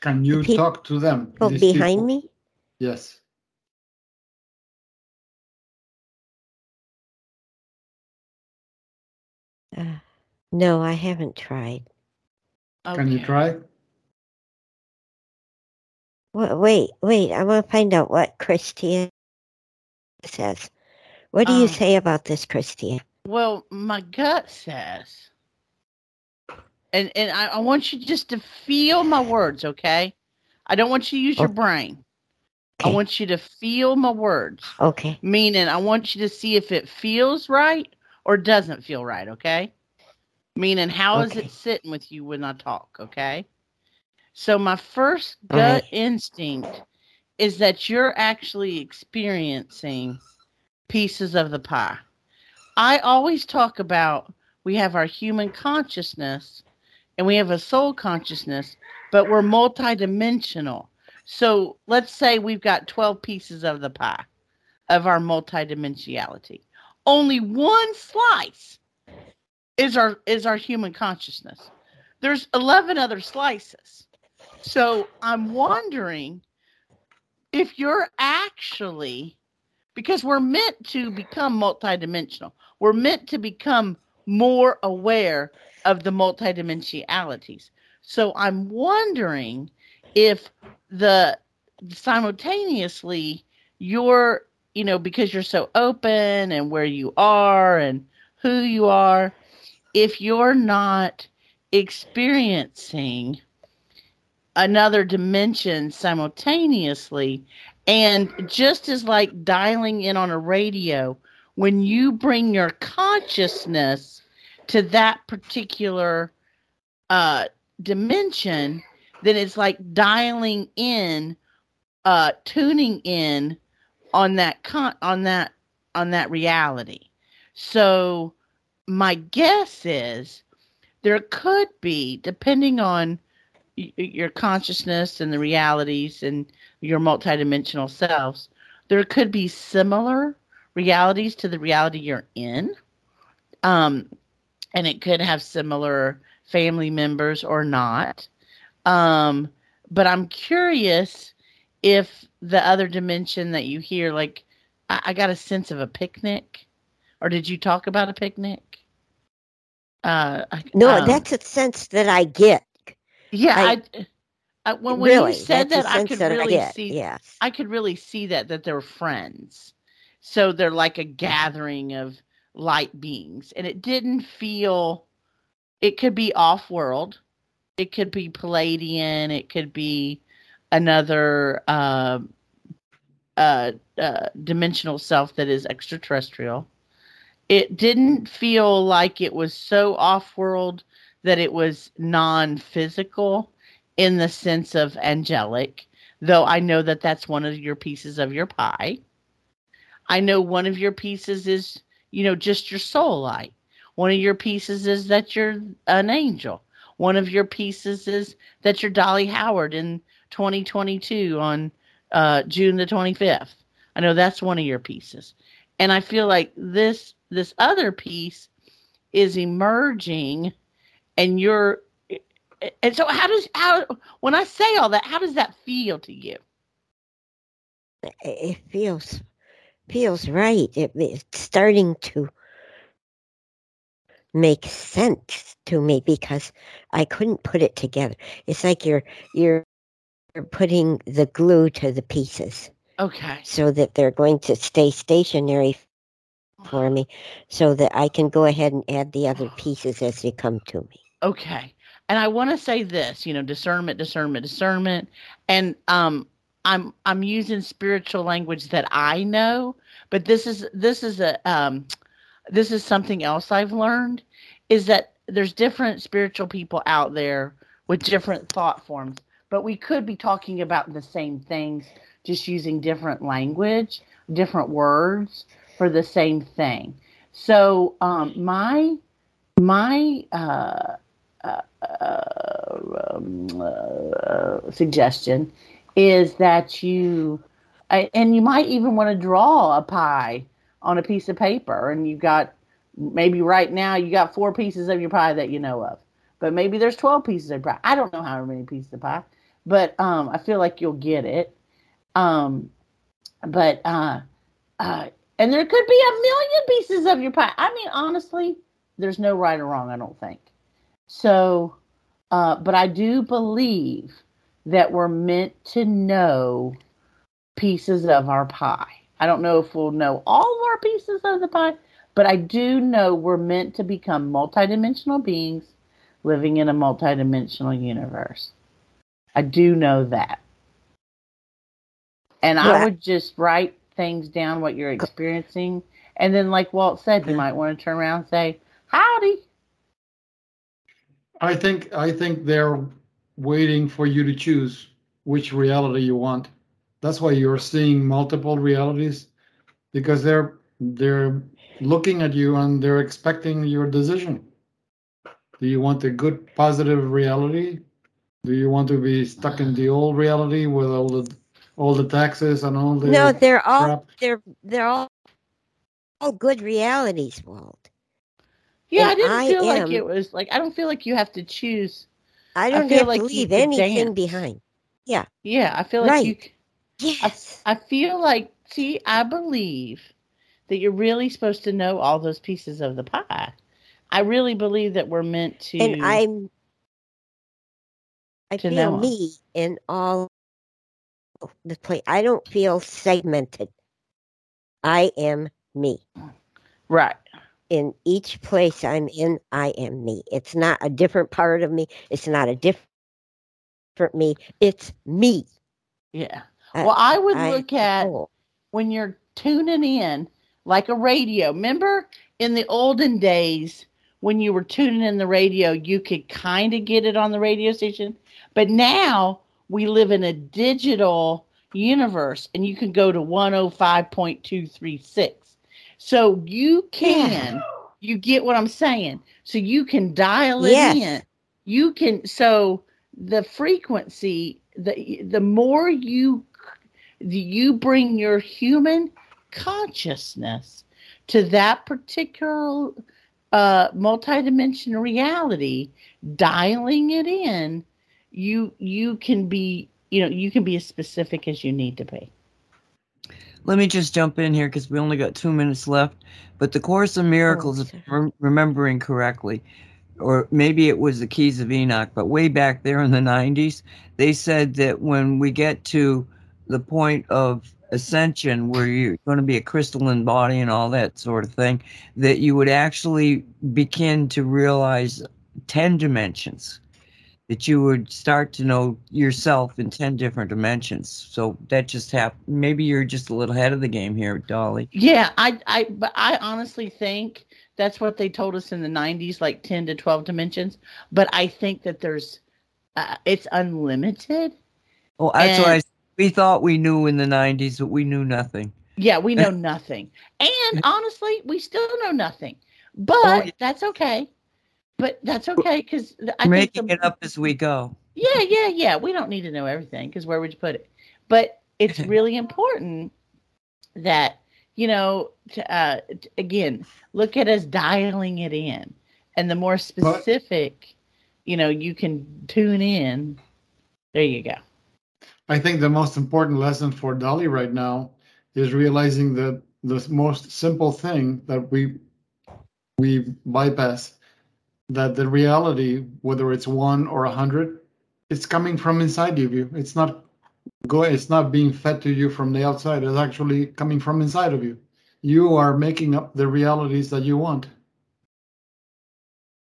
Can you peop- talk to them? People behind people? me? Yes. Uh, no, I haven't tried. Can you try? Wait, wait. I want to find out what Christia says. What do you Um, say about this, Christia? Well, my gut says, and and I, I want you just to feel my words, okay? I don't want you to use your Oh. brain. I want you to feel my words. Okay. Meaning, I want you to see if it feels right or doesn't feel right, okay? Meaning, how is Okay. it sitting with you when I talk, okay? So, my first gut right. instinct is that you're actually experiencing pieces of the pie. I always talk about we have our human consciousness and we have a soul consciousness, but we're multidimensional. So let's say we've got 12 pieces of the pie of our multidimensionality. Only one slice is our is our human consciousness. There's 11 other slices. So I'm wondering if you're actually because we're meant to become multidimensional. We're meant to become more aware of the multidimensionalities. So I'm wondering if the simultaneously you're you know because you're so open and where you are and who you are if you're not experiencing another dimension simultaneously and just as like dialing in on a radio when you bring your consciousness to that particular uh dimension then it's like dialing in uh tuning in on that con on that on that reality. So my guess is there could be depending on your consciousness and the realities and your multidimensional selves there could be similar realities to the reality you're in. Um and it could have similar family members or not. Um but i'm curious if the other dimension that you hear like I, I got a sense of a picnic. Or did you talk about a picnic? Uh No, um, that's a sense that I get. Yeah I- I, I, when, when really, you said that I could that really I see Yes. I could really see that that they're friends. So they're like a gathering of light beings and it didn't feel it could be off world. It could be Pleiadian, it could be another uh, uh, uh, dimensional self that is extraterrestrial. It didn't feel like it was so off world that it was non physical in the sense of angelic, though I know that that's one of your pieces of your pie. I know one of your pieces is, you know, just your soul light. One of your pieces is that you're an angel. One of your pieces is that you're Dolly Howard in 2022 on uh, June the 25th. I know that's one of your pieces. And I feel like this this other piece is emerging and you're and so how does how when I say all that, how does that feel to you? It- feels feels right. It, it's starting to make sense to me because I couldn't put it together. It's like you're you're you're putting the glue to the pieces Okay. so that they're going to stay stationary for me so that I can go ahead and add the other pieces as they come to me. Okay. And I want to say this, you know, discernment, discernment, discernment. And um I'm I'm using spiritual language that I know, but this is this is a um this is something else I've learned is that there's different spiritual people out there with different thought forms, but we could be talking about the same things just using different language, different words for the same thing. So um my my uh uh, um, suggestion is that you, and you might even want to draw a pie on a piece of paper, and you've got maybe right now you got four pieces of your pie that you know of, but maybe there's twelve pieces of pie. I don't know how many pieces of pie, but um, I feel like you'll get it. Um, but uh, uh, and there could be a million pieces of your pie. I mean, honestly, there's no right or wrong. I don't think. So, uh, but I do believe that we're meant to know pieces of our pie. I don't know if we'll know all of our pieces of the pie, but I do know we're meant to become multidimensional beings living in a multidimensional universe. I do know that. And I would just write things down what you're experiencing. And then, like Walt said, you might want to turn around and say, Howdy. I think I think they're waiting for you to choose which reality you want. That's why you're seeing multiple realities because they're they're looking at you and they're expecting your decision. Do you want a good positive reality? Do you want to be stuck in the old reality with all the all the taxes and all the No, they're all crap? they're they're all all good realities, Walt. Yeah, I didn't I feel like it was like I don't feel like you have to choose. I don't feel have like to leave anything dance. behind. Yeah, Yeah, I feel like. Right. c- Yes. I feel like see, I believe that you're really supposed to know all those pieces of the pie. I really believe that we're meant to. And I'm, I To feel know. me in all the place. I don't feel segmented. I am me. right. In each place I'm in, I am me. It's not a different part of me. It's not a diff- different me. It's me. Yeah. Well, I would I- look at when you're tuning in like a radio. Remember in the olden days when you were tuning in the radio, you could kind of get it on the radio station. But now we live in a digital universe and you can go to 105.236. So you can, you get what I'm saying? So you can dial it Yes. in. You can, so the frequency, the, the more you you bring your human consciousness to that particular uh, multidimensional reality, dialing it in, you you can be you know you can be as specific as you need to be. Let me just jump in here because we only got two minutes left. But the Course of Miracles, if. Oh, I'm rem- remembering correctly, or maybe it was the Keys of Enoch, but way back there in the 90s, they said that when we get to the point of ascension where you're going to be a crystalline body and all that sort of thing, that you would actually begin to realize 10 dimensions. That you would start to know yourself in 10 different dimensions. So that just happened. Maybe you're just a little ahead of the game here, Dolly. Yeah, I I but I honestly think that's what they told us in the 90s like 10 to 12 dimensions, but I think that there's uh, it's unlimited. Well, that's why I And- s- we thought we knew in the 90s, but we knew nothing. Yeah, we know nothing. And honestly, we still know nothing. But Oh, yeah. that's okay. But that's okay because I We're making the- it up as we go. Yeah, yeah, yeah. We don't need to know everything because where would you put it? But it's really important that you know. To, uh, again, look at us dialing it in, and the more specific, you know, you can tune in. There you go. I think the most important lesson for Dolly right now is realizing that the most simple thing that we we bypass that the reality, whether it's one or a hundred, it's coming from inside of you. It's not go. It's not being fed to you from the outside. It's actually coming from inside of you. You are making up the realities that you want.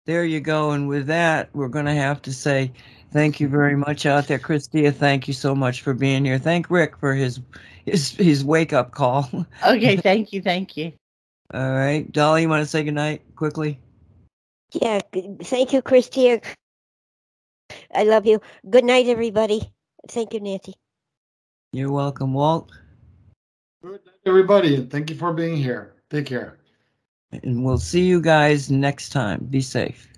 There you go. And with that, we're going to have to say thank you very much out there. Christia, thank you so much for being here. Thank Rick for his his, his wake up call. Okay, thank you, thank you. All right. Dolly, you want to say goodnight quickly? Yeah. Thank you, Christia. I love you. Good night, everybody. Thank you, Nancy. You're welcome, Walt. Good night, everybody, and thank you for being here. Take care. And we'll see you guys next time. Be safe.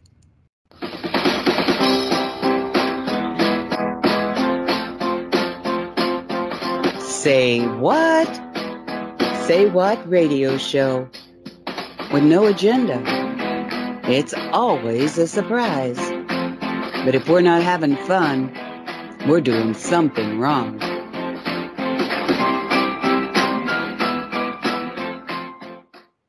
Say what? Say what radio show with no agenda. It's always a surprise. But if we're not having fun, we're doing something wrong.